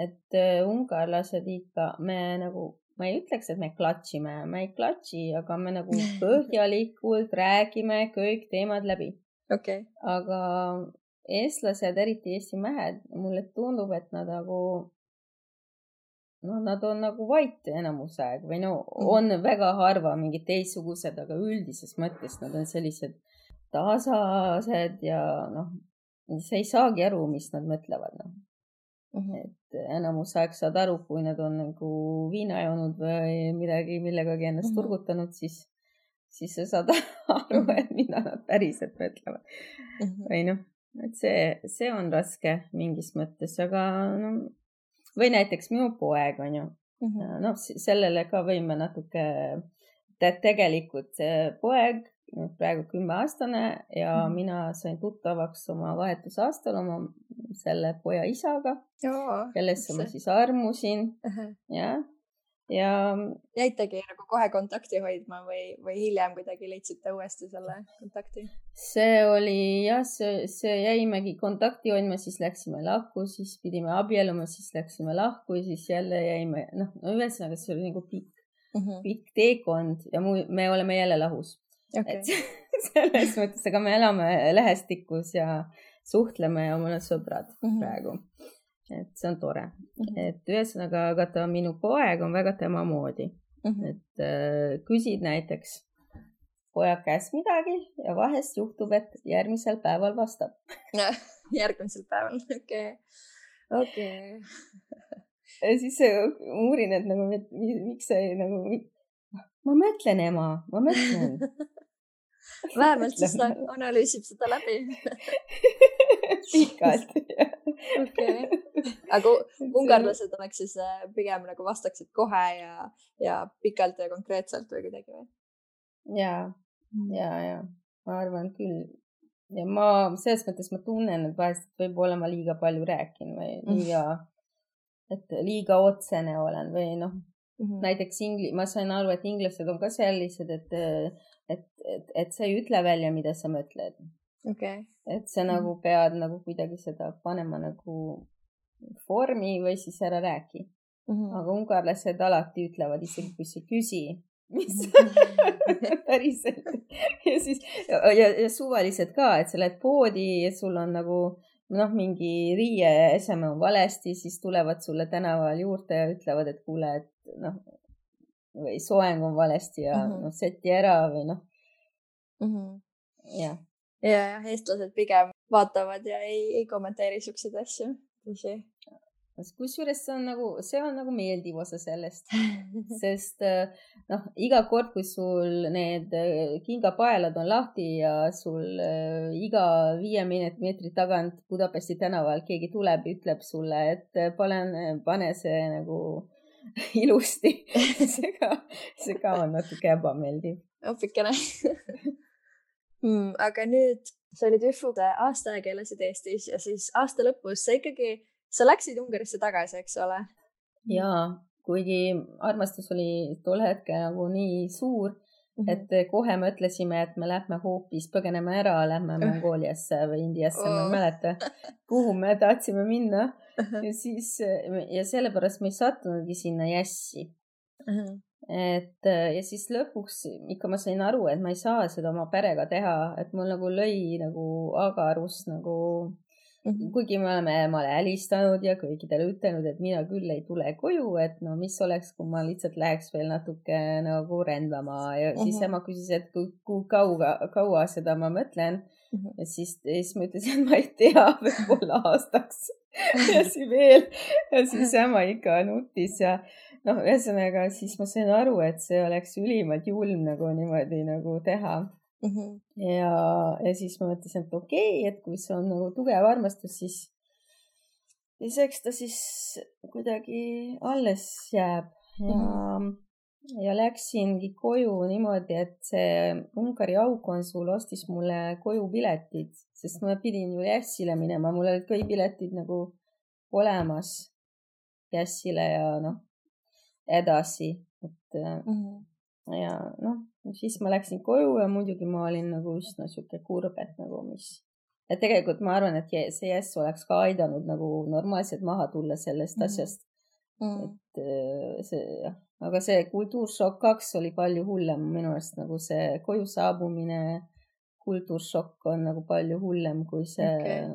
et ungarlased ikka, me nagu ma ei ütleks, et me klatšime, me ei klatši, aga me nagu [LAUGHS] põhjalikult räägime kõik teemad läbi. Okay.. aga eestlased, eriti Eesti mehed, mulle tundub, et nad nagu, noh, nad on nagu vait enamus aeg või no mm. on väga harva mingid teistsugused, aga üldises mõttes nad on sellised tasased ja noh, sa ei saagi aru, mis nad mõtlevad, noh Mm -hmm. et enamus aeg saad aru, kui nad on nagu viina joonud või midagi millegagi ennast mm -hmm. turgutanud, siis, siis sa saad [LAUGHS] aru, mhm. et mida nad päriselt mõtlevad mm. -hmm. või noh, et see, see on raske mingis mõttes, aga no või näiteks minu poeg on ju mm -hmm., noh, sellele ka võime natuke, et tegelikult see poeg praegu kümneaastane ja mm mina sain tuttavaks oma vahetusaastal oma selle poja isaga, kellesse ma siis armusin uh. -huh. jah, ja. jäitegi nagu kohe kontakti hoidma või, või hiljem kuidagi leidsite uuesti selle kontakti? see oli jah, see, see jäimegi kontakti hoidma, siis läksime lahku, siis pidime abielluma, siis läksime lahku ja siis jälle jäime, noh, no ühesõnaga see oli nagu pikk mm, -hmm. pikk teekond ja mu, me oleme jälle lahus okay.. et [LAUGHS] selles mõttes, aga me elame lähestikus ja suhtleme ja me oleme sõbrad mm -hmm. praegu. Et see on tore. Mm, -hmm. et ühesõnaga, aga ta minu poeg on väga tema moodi. Mm, -hmm. et äh, küsid näiteks poja käest midagi ja vahest juhtub, et järgmisel päeval vastab. Järgmisel päeval, okei. Okei. Ja siis uurin, et nagu, miks see nagu, ma mõtlen, ema, ma mõtlen [LAUGHS] vähemalt siis ta analüüsib seda läbi pikalt. okei, aga ungarlased oleks siis äh, pigem nagu vastaksid kohe ja, ja pikalt ja konkreetselt või kuidagi või? ja, mm. ja, ja ma arvan küll. ja ma selles mõttes ma tunnen, et vahest võib-olla ma liiga palju räägin või mm. liiga, et liiga otsene olen või noh mm -hmm., näiteks ingli-, ma sain aru, et inglased on ka sellised, et et, et, et sa ei ütle välja, mida sa mõtled okay.. et sa nagu mhm. pead nagu kuidagi seda panema nagu vormi või siis ära räägi mm. -hmm. aga ungarlased alati ütlevad, isegi kui sa küsi, mis [LAUGHS] päriselt ja siis ja, ja, ja suvalised ka, et sa lähed poodi ja sul on nagu noh, mingi riieeseme on valesti, siis tulevad sulle tänaval juurde ja ütlevad, et kuule, et noh, või soeng on valesti ja mm -hmm. noh, seti ära või noh mm -hmm.. jah. ja, jah, eestlased pigem vaatavad ja ei, ei kommenteeri siukseid asju, tõsi. kusjuures see on nagu, see on nagu meeldiv osa sellest, [LAUGHS] sest äh, noh, iga kord, kui sul need äh, kingapaelad on lahti ja sul äh, iga viie meetri tagant Budapesti tänaval keegi tuleb, ütleb sulle, et panen, pane see nagu [LAUGHS] ilusti see ka, see ka on natuke ebameeldiv. appikene [LAUGHS] mm,. aga nüüd sa olid ÜFU-ga aasta aega elasid Eestis ja siis aasta lõpus sa ikkagi, sa läksid Ungarisse tagasi, eks ole? jaa, kuigi armastus oli tol hetkel nagu nii suur mm, -hmm. et kohe mõtlesime, et me lähme hoopis põgeneme ära, lähme [LAUGHS] Mongooliasse või Indiasse oh., ma ei mäleta, kuhu me tahtsime minna ja siis ja sellepärast me ei sattunudki sinna Jässi uh. -huh. et ja siis lõpuks ikka ma sain aru, et ma ei saa seda oma perega teha, et mul nagu lõi nagu agarus nagu Mm -hmm. kuigi me oleme emale helistanud ja kõikidele ütelnud, et mina küll ei tule koju, et no mis oleks, kui ma lihtsalt läheks veel natuke nagu rändama ja mm -hmm. siis ema küsis, et kui, kui kaua, kaua seda ma mõtlen. Ja siis, siis ma ütlesin, et [LAUGHS] ma ei tea, võib-olla aastaks ja [LAUGHS] siis veel ja siis ema ikka nutis ja noh, ühesõnaga siis ma sain aru, et see oleks ülimalt julm nagu niimoodi nagu teha Mm -hmm. ja, ja siis ma mõtlesin, et okei okay,, et kui see on nagu tugev armastus, siis, siis eks ta siis kuidagi alles jääb ja mm, -hmm. Ja läksingi koju niimoodi, et see Ungari aukonsul ostis mulle kojupiletid, sest ma pidin ju Jässile minema, mul olid kõik piletid nagu olemas Jässile ja noh, edasi, et mm -hmm. ja noh siis ma läksin koju ja muidugi ma olin nagu üsna sihuke kurb, et nagu mis, et tegelikult ma arvan, et see jess oleks ka aidanud nagu normaalselt maha tulla sellest mm -hmm. asjast mm. et äh, see aga see kultuuršokk kaks oli palju hullem minu arust nagu see koju saabumine, kultuuršokk on nagu palju hullem kui see okay.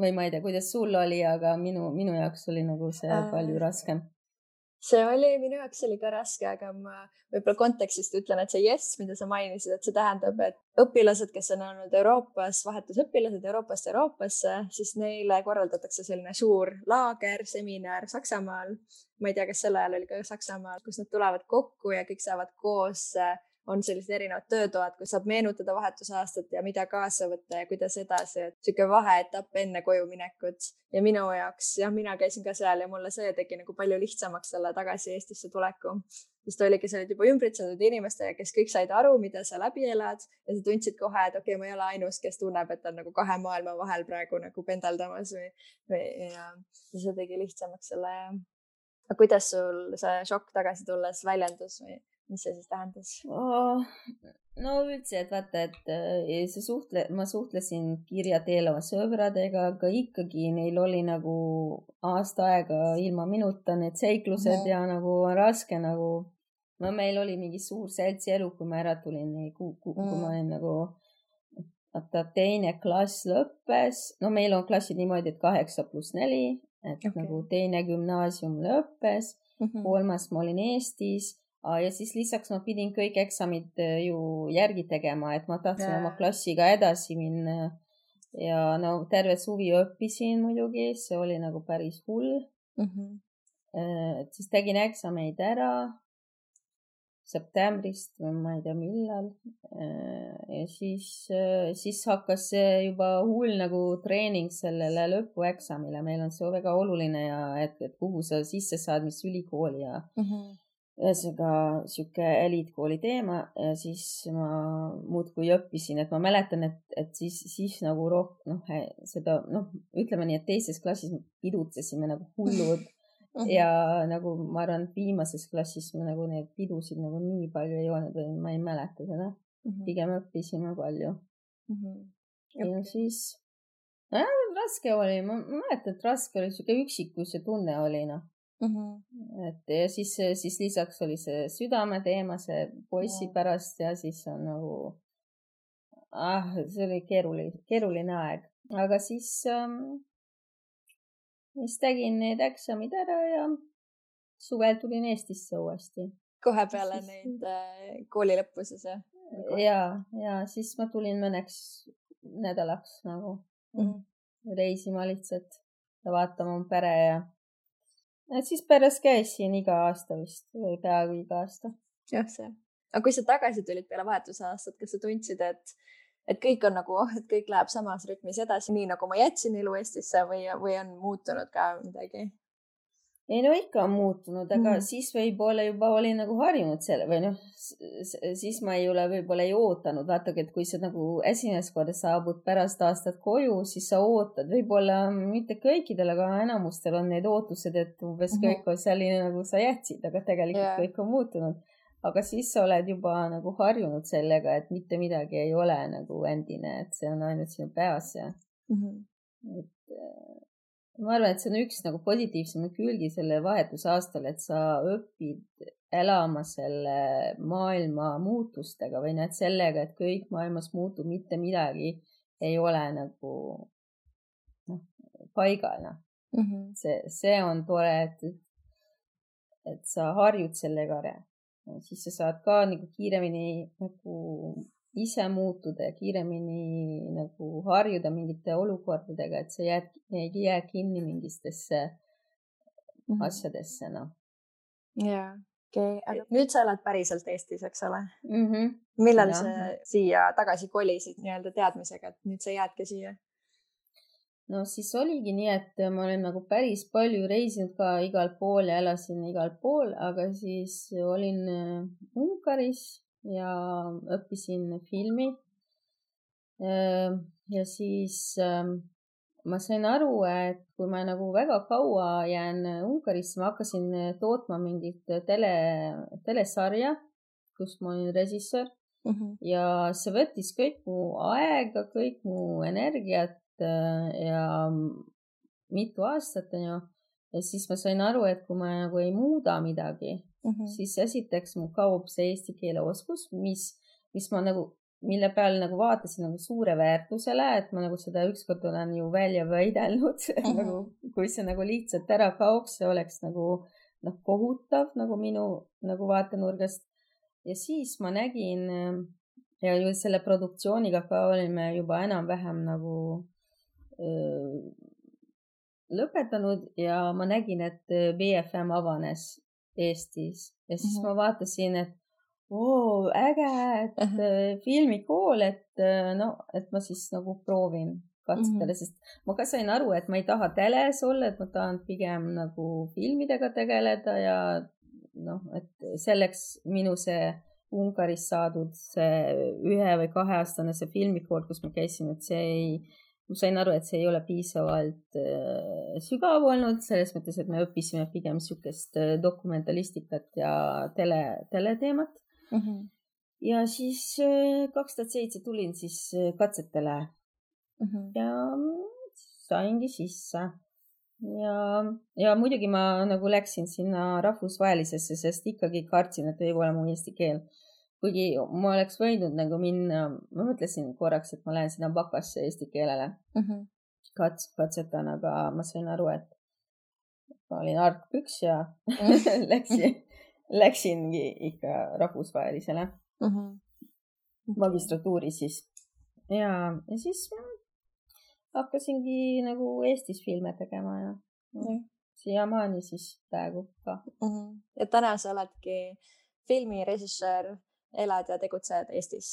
või ma ei tea, kuidas sul oli, aga minu, minu jaoks oli nagu see äh, palju raskem see oli, minu jaoks oli ka raske, aga ma võib-olla kontekstist ütlen, et see jess, mida sa mainisid, et see tähendab, et õpilased, kes on olnud Euroopas, vahetusõpilased Euroopast Euroopasse, siis neile korraldatakse selline suur laager, seminar Saksamaal. ma ei tea, kas sel ajal oli ka Saksamaal, kus nad tulevad kokku ja kõik saavad koos on sellised erinevad töötoad, kus saab meenutada vahetusaastat ja mida kaasa võtta ja kuidas edasi, et sihuke vaheetapp enne koju minekut. ja minu jaoks jah, mina käisin ka seal ja mulle see tegi nagu palju lihtsamaks selle tagasi Eestisse tuleku sest oligi, sa olid juba ümbritsetud inimestega, kes kõik said aru, mida sa läbi elad ja sa tundsid kohe, et okei okay,, ma ei ole ainus, kes tunneb, et on nagu kahe maailma vahel praegu nagu pendeldamas või, või ja, ja see tegi lihtsamaks selle. aga kuidas sul see šokk tagasi tulles väljendus või mis see siis tähendas oh,? no üldse, et vaata, et äh, see suhtle, ma suhtlesin kirja teel oma sõpradega, aga ikkagi neil oli nagu aasta aega ilma minuta need seiklused -hmm. ja nagu raske nagu, no meil oli mingi suur seltsielu, kui ma ära tulin, kui, kui, mm ma olin nagu, vaata teine klass lõppes, no meil on klassid niimoodi, et kaheksa pluss neli, et okay. nagu teine gümnaasium lõppes mm, -hmm. kolmas ma olin Eestis ja siis lisaks ma pidin kõik eksamid äh, ju järgi tegema, et ma tahtsin ja. oma klassiga edasi minna. ja no terve suvi õppisin muidugi, see oli nagu päris hull mm. -hmm. et siis tegin eksameid ära septembrist või ma ei tea, millal. Äh, ja siis, siis hakkas see juba hull nagu treening sellele lõpueksamile, meil on see väga oluline ja et, et kuhu sa sisse saad, mis ülikooli ja mm. -hmm ühesõnaga sihuke eliitkooli teema ja siis ma muudkui õppisin, et ma mäletan, et, et siis, siis nagu rohkem noh, seda noh, ütleme nii, et teises klassis pidutsesime nagu hullud [LAUGHS] ja nagu ma arvan, et viimases klassis me nagu neid pidusid nagu nii palju ei olnud või ma ei mäleta seda mm. -hmm. pigem õppisime palju mm. -hmm. ja okay. siis äh, raske oli, ma mäletan, et raske oli sihuke üksikuse tunne oli noh mm. -hmm. et ja siis, siis lisaks oli see südameteema, see poissi mm. pärast ja siis on nagu, ah, see oli keeruline, keeruline aeg, aga siis ähm,, siis tegin need eksamid ära ja suvel tulin Eestisse uuesti. kohe peale siis... neid äh, kooli lõppu siis jah? ja, ja siis ma tulin mõneks nädalaks nagu mm -hmm. reisima lihtsalt ja vaatama oma pere ja et siis pärast käis siin iga aasta vist või peaaegu iga aasta. jah, see. aga kui sa tagasi tulid peale vahetusaastat, kas sa tundsid, et, et kõik on nagu, et kõik läheb samas rütmis edasi, nii nagu ma jätsin elu Eestisse või, või on muutunud ka midagi? Ei no ikka on muutunud, aga mm. siis võib-olla juba olin nagu harjunud selle või noh, siis ma ei ole, võib-olla ei ootanud, vaadake, et kui sa nagu esimest korda saabud pärast aastat koju, siis sa ootad, võib-olla mitte kõikidel, aga enamustel on need ootused, et umbes mm -hmm. kõik on selline, nagu sa jätsid, aga tegelikult yeah. kõik on muutunud. aga siis sa oled juba nagu harjunud sellega, et mitte midagi ei ole nagu endine, et see on ainult sinu peas ja mm. -hmm. et ma arvan, et see on üks nagu positiivsemaid külgi selle vahetusaastal, et sa õpid elama selle maailma muutustega või näed sellega, et kõik maailmas muutub, mitte midagi ei ole nagu noh, paigal noh mm -hmm.. see, see on tore, et, et sa harjud sellega ära. siis sa saad ka nagu kiiremini nagu ise muutuda ja kiiremini nagu harjuda mingite olukordadega, et sa jääd, ei jää kinni mingitesse mm -hmm. asjadesse, noh. jaa, okei okay., aga nüüd sa elad päriselt Eestis, eks ole mm? -hmm. millal ja. sa siia tagasi kolisid nii-öelda teadmisega, et nüüd sa jäädki siia? no siis oligi nii, et ma olen nagu päris palju reisinud ka igal pool ja elasin igal pool, aga siis olin äh, Ungaris ja õppisin filmi. Ehm, ja siis ehm, ma sain aru, et kui ma nagu väga kaua jään Ungarisse, ma hakkasin tootma mingit tele, telesarja, kus ma olin režissöör mm -hmm. ja see võttis kõik mu aega, kõik mu energiat eh, ja mitu aastat onju. ja siis ma sain aru, et kui ma nagu ei muuda midagi mm, -hmm. siis esiteks mul kaob see eesti keele oskus, mis, mis ma nagu, mille peale nagu vaatasin nagu suure väärtusele, et ma nagu seda ükskord olen ju välja väidelnud [LAUGHS] mm, -hmm. nagu kui see nagu lihtsalt ära kaoks, see oleks nagu noh, kohutav nagu minu nagu vaatenurgast. ja siis ma nägin ja ju selle produktsiooniga ka olime juba enam-vähem nagu öö, lõpetanud ja ma nägin, et BFM avanes Eestis ja siis mm -hmm. ma vaatasin, et oo, äge, et uh -huh. filmikool, et no, et ma siis nagu proovin katsetada mm, -hmm. sest ma ka sain aru, et ma ei taha teles olla, et ma tahan pigem nagu filmidega tegeleda ja noh, et selleks minu see Ungaris saadud see ühe või kaheaastane see filmikool, kus ma käisin, et see ei, ma sain aru, et see ei ole piisavalt äh, sügav olnud selles mõttes, et me õppisime pigem niisugust äh, dokumentalistikat ja tele, teleteemat mm. -hmm. ja siis äh, kaks tuhat seitse tulin siis katsetele mm -hmm. ja saingi sisse ja, ja muidugi ma nagu läksin sinna rahvusvahelisesse, sest ikkagi kartsin, et ole mu eesti keel. Kuigi ma oleks võinud nagu minna, ma mõtlesin korraks, et ma lähen sinna bakasse eesti keelele mm -hmm. kats-, katsetan, aga ma sain aru, et ma olin argpüks ja mhm. [LAUGHS] läksin, läksingi ikka rahvusvahelisele mm -hmm. magistratuuri siis. ja, ja siis hakkasingi nagu Eestis filme tegema ja mm. siiamaani siis praegu ka mm. -hmm. ja täna sa oledki filmirežissöör, elad ja tegutsed Eestis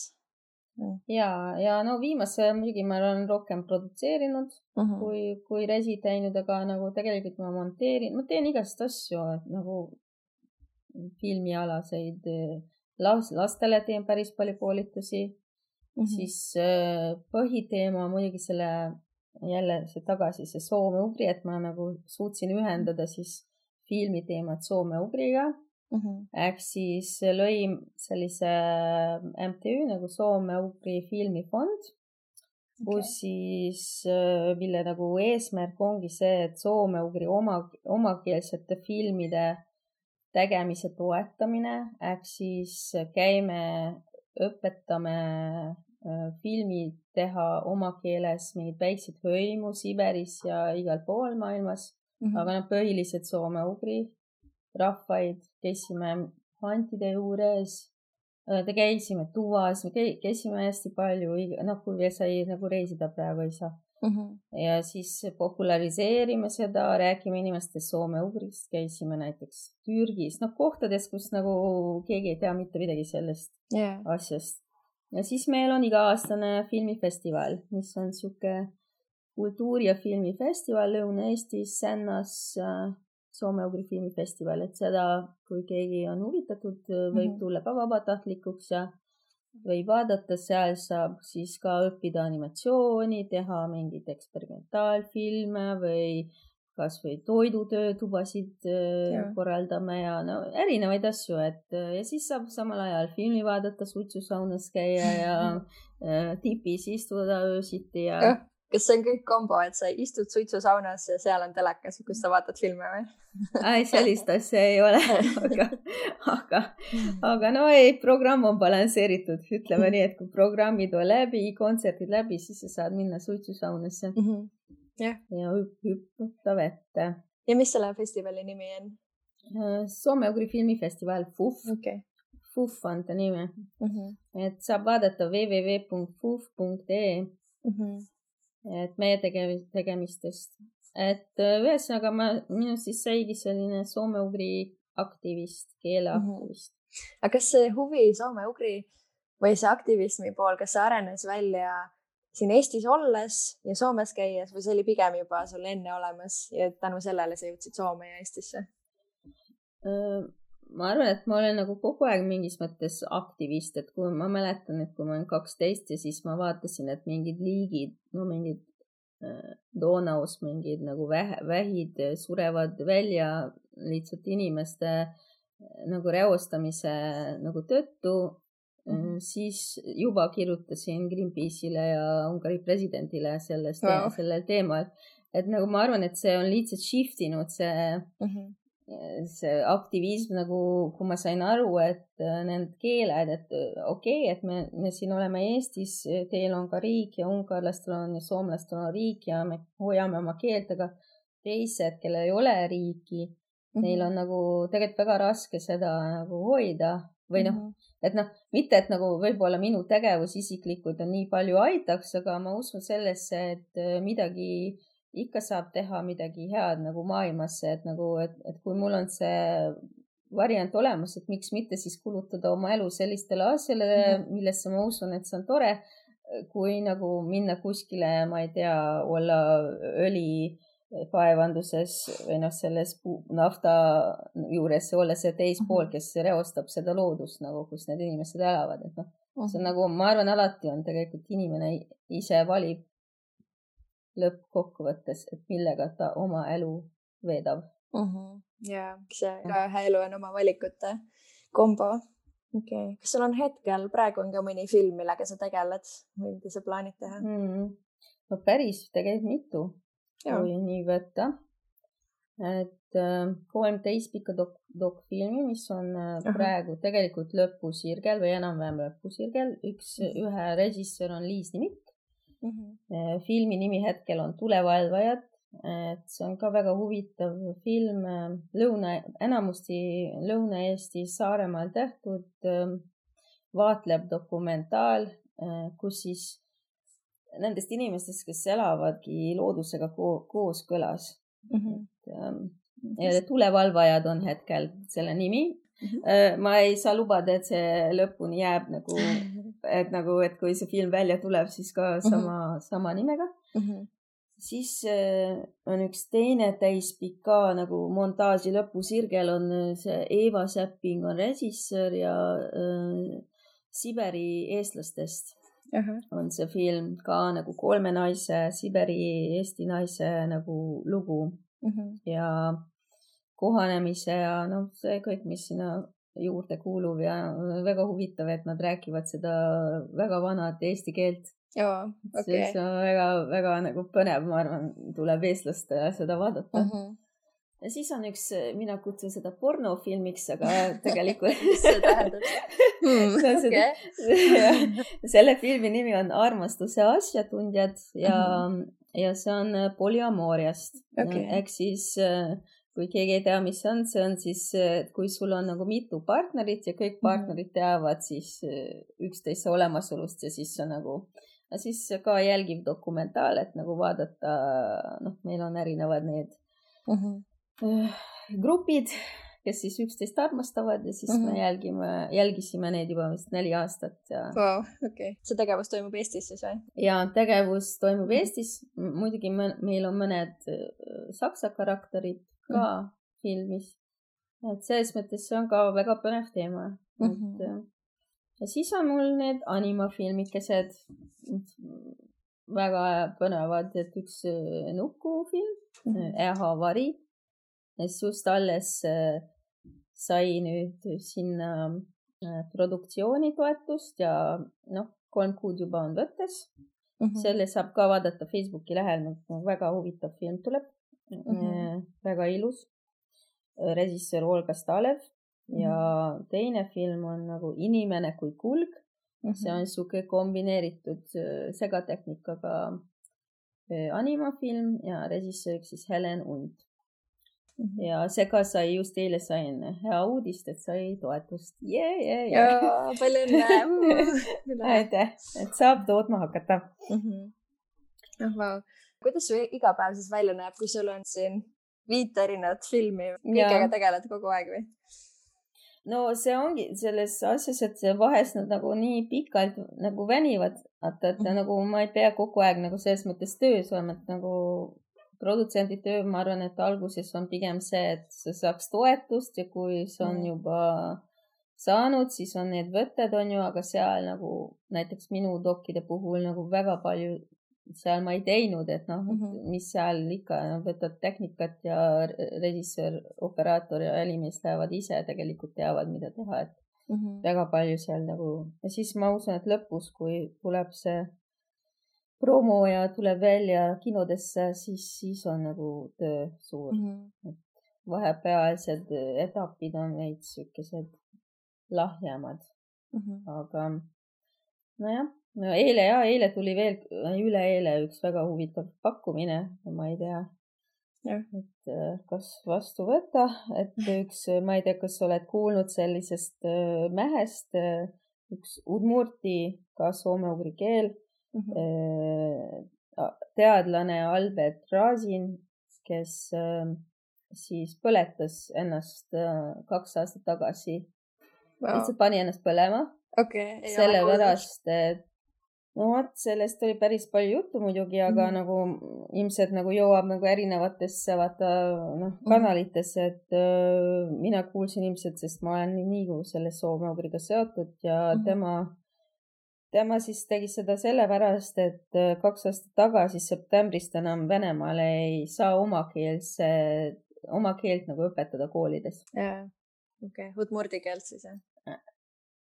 ja, ja no viimase muidugi ma olen rohkem produtseerinud mm -hmm. kui, kui resi teinud, aga nagu tegelikult ma monteerin, ma teen igast asju nagu filmialaseid las-, lastele teen päris palju koolitusi mm. -hmm. siis äh, põhiteema muidugi selle jälle see tagasi, see soome-ugri, et ma nagu suutsin ühendada siis filmi teemat soome-ugriga mm. -hmm. ehk siis lõin sellise MTÜ nagu Soome-Ugri filmifond okay., kus siis, äh, mille nagu eesmärk ongi see, et soome-ugri oma, omakeelsete filmide tegemise toetamine ehk siis käime, õpetame Äh, filmid teha oma keeles, mingeid väikseid hõimu Siberis ja igal pool maailmas mm, -hmm. aga noh, põhiliselt soome-ugri rahvaid, käisime antide juures, äh, käisime tuvas, me käisime hästi palju, noh, kui veel sai nagu reisida, praegu ei saa mm. -hmm. ja siis populariseerime seda, räägime inimestest soome-ugrist, käisime näiteks Türgis, noh, kohtades, kus nagu keegi ei tea mitte midagi sellest yeah. asjast ja siis meil on iga-aastane filmifestival, mis on sihuke kultuuri- ja filmifestival Lõuna-Eestis, Sännas äh, soome-ugri filmifestival, et seda, kui keegi on huvitatud, võib mm -hmm. tulla ka vabatahtlikuks ja võib vaadata, seal saab siis ka õppida animatsiooni, teha mingeid eksperimentaalfilme või kasvõi toidutöötubasid äh, ja. korraldame ja no erinevaid asju, et äh, ja siis saab samal ajal filmi vaadata, suitsusaunas käia ja [LAUGHS] äh, tipis istuda öösiti ja, ja kas see on kõik kombo, et sa istud suitsusaunas ja seal on telekas, kus sa vaatad filme või? ei, sellist asja ei ole, aga, aga, aga no ei, programm on balansseeritud, ütleme nii, et kui programmid on läbi, kontserdid läbi, siis sa saad minna suitsusaunasse mm. -hmm yeah. ja hüpata vette. ja mis selle festivali nimi on? Äh, Soome-ugri filmifestival FUF okay.. FUF on ta nimi mm. -hmm. et saab vaadata www.fuf.ee mm. -hmm. Et meie tege-, tegemistest, et äh, ühesõnaga ma, minust siis saigi selline soome-ugri aktivist, keeleaktivist mm. -hmm. aga kas see huvi soome-ugri või see aktivismi pool, kas see arenes välja siin Eestis olles ja Soomes käies või see oli pigem juba sul enne olemas ja tänu sellele sa jõudsid Soome ja Eestisse? Ma arvan, et ma olen nagu kogu aeg mingis mõttes aktivist, et kui ma mäletan, et kui ma olin kaksteist ja siis ma vaatasin, et mingid liigid, no mingid Donaus mingid nagu väh, vähid surevad välja lihtsalt inimeste nagu reostamise nagu tõttu Mm, siis juba kirjutasin Greenpeace'ile ja Ungari presidendile sellest wow., sellel teemal. et nagu ma arvan, et see on lihtsalt shift inud, see mm, -hmm. See aktivism nagu, kui ma sain aru, et äh, need keeled, et äh, okei okay,, et me, me siin oleme Eestis, teil on ka riik ja ungarlastel on ja soomlastel on riik ja me hoiame oma keelt, aga teised, kellel ei ole riiki mm, -hmm. neil on nagu tegelikult väga raske seda nagu hoida või noh mm -hmm., et noh, mitte et nagu võib-olla minu tegevus isiklikult on nii palju aitaks, aga ma usun sellesse, et äh, midagi ikka saab teha midagi head nagu maailmasse, et nagu, et, et kui mul on see variant olemas, et miks mitte siis kulutada oma elu sellistele asjadele mm, -hmm. millesse ma usun, et see on tore, kui nagu minna kuskile, ma ei tea, olla õlikaevanduses või noh, selles nafta juures olla see teispool, mhm. kes reostab seda loodust nagu, kus need inimesed elavad, et noh, see on mhm. nagu, ma arvan, alati on tegelikult inimene ise valib lõppkokkuvõttes, et millega ta oma elu veedab mm. -hmm. ja, see igaühe elu on oma valikute kombo. okei okay., kas sul on hetkel, praegu on ka mõni film, millega sa tegeled või mida sa plaanid teha mm? -hmm. no päris tegelikult mitu, kui nii võtta. et äh, kolmteist pikka dok-, dokfilmi, mis on äh, Aha. praegu tegelikult lõpusirgel või enam-vähem lõpusirgel. üks, mhm. ühe režissöör on Liis Nimik mm. -hmm. filmi nimi hetkel on Tulevalvajad et see on ka väga huvitav film, lõuna, enamasti Lõuna-Eesti Saaremaal tehtud, vaatleb dokumentaal, kus siis nendest inimestest, kes elavadki loodusega ko kooskõlas mm. -hmm. ja tulevalvajad on hetkel selle nimi mm. -hmm. ma ei saa lubada, et see lõpuni jääb nagu, [LAUGHS] et nagu, et kui see film välja tuleb, siis ka mhm. sama mm, -hmm. sama nimega mm. -hmm siis äh, on üks teine täispikk ka nagu montaaži lõpusirgel on äh, see Eeva Säpping on režissöör ja äh, Siberi eestlastest uh -huh. on see film ka nagu kolme naise, Siberi eesti naise nagu lugu uh -huh. ja kohanemise ja noh, see kõik, mis sinna juurde kuuluv ja väga huvitav, et nad räägivad seda väga vanat eesti keelt jaa, okei okay.. see on väga-väga nagu põnev, ma arvan, tuleb eestlaste seda vaadata mm. -hmm. ja siis on üks, mina kutsun seda pornofilmiks, aga [LAUGHS] tegelikult mis see tähendab hmm, [LAUGHS] okay. [LAUGHS] selle filmi nimi on Armastuse asjatundjad ja mm, -hmm. ja see on polüamooriast okay.. ehk siis kui keegi ei tea, mis see on, see on siis, kui sul on nagu mitu partnerit ja kõik mhm. partnerid teavad siis üksteise olemasolust ja siis sa nagu siis ka jälgiv dokumentaal, et nagu vaadata, noh, meil on erinevad need uh mhm. -huh. grupid, kes siis üksteist armastavad ja siis uh -huh. me mhm. jälgime, jälgisime neid juba vist neli aastat ja wow,. okay., see tegevus toimub Eestis siis või? ja tegevus toimub Eestis, muidugi meil on mõned saksa karakterid ka filmis. et selles mõttes see on ka väga põnev teema uh, -huh. et ja siis on mul need animafilmikesed, väga põnevad, et üks äh, nukufilm mm -hmm. Eha vari, mis just alles äh, sai nüüd sinna äh, produktsioonitoetust ja noh, kolm kuud juba on võttes mm. -hmm. selle saab ka vaadata Facebooki lehel, väga huvitav film tuleb mm. -hmm. väga ilus. režissöör Olga Stalev ja mhm. teine film on nagu Inimene kui kulg mm. -hmm. see on sihuke kombineeritud äh, segatehnikaga äh, animafilm ja režissööriks siis Helen Unt mm. -hmm. ja see ka sai, just eile sain hea uudist, et sai toetust yeah,. Yeah, yeah. palju õnne [LAUGHS] aitäh, et saab tootma hakata mm. -hmm. oh, wow. Kuidas su igapäev siis välja näeb, kui sul on siin viit erinevat filmi, kõigega tegeled kogu aeg või? no see ongi selles asjas, et vahest nad nagu nii pikalt nagu venivad, vaata, et mm -hmm. nagu ma ei pea kogu aeg nagu selles mõttes töös olema, et nagu produtsendi töö, ma arvan, et alguses on pigem see, et sa saaks toetust ja kui see on -hmm. juba saanud, siis on need võtted, on ju, aga seal nagu näiteks minu dokkide puhul nagu väga palju seal ma ei teinud, et noh mm, -hmm. mis seal ikka, võtad tehnikat ja režissöör, operaator ja helimees lähevad ise, tegelikult teavad, mida teha, et mm -hmm. väga palju seal nagu ja siis ma usun, et lõpus, kui tuleb see promo ja tuleb välja kinodesse, siis, siis on nagu töö suur mm. -hmm. et vahepealsed etapid on veits siukesed lahjemad mm. -hmm. aga nojah no eile ja eile tuli veel, üleeile üks väga huvitav pakkumine, ma ei tea. et äh, kas vastu võtta, et [LAUGHS] üks, ma ei tea, kas sa oled kuulnud sellisest äh, mähest, äh, üks udmurti, ka soome-ugri keel mm. -hmm. teadlane Albert Rasin, kes siis põletas ennast äh, kaks aastat tagasi wow. lihtsalt pani ennast põlema okay,. sellepärast, et no vot, sellest oli päris palju juttu muidugi, aga mm. nagu ilmselt nagu jõuab nagu erinevatesse vaata noh, mhm. kanalitesse, et äh, mina kuulsin ilmselt, sest ma olen nii, nii selle soome-ugriga seotud ja mm. tema, tema siis tegi seda sellepärast, et äh, kaks aastat tagasi septembris ta enam Venemaale ei saa omakeelse, oma keelt nagu õpetada koolides. jaa, okei okay., udmurdi keelt siis jah?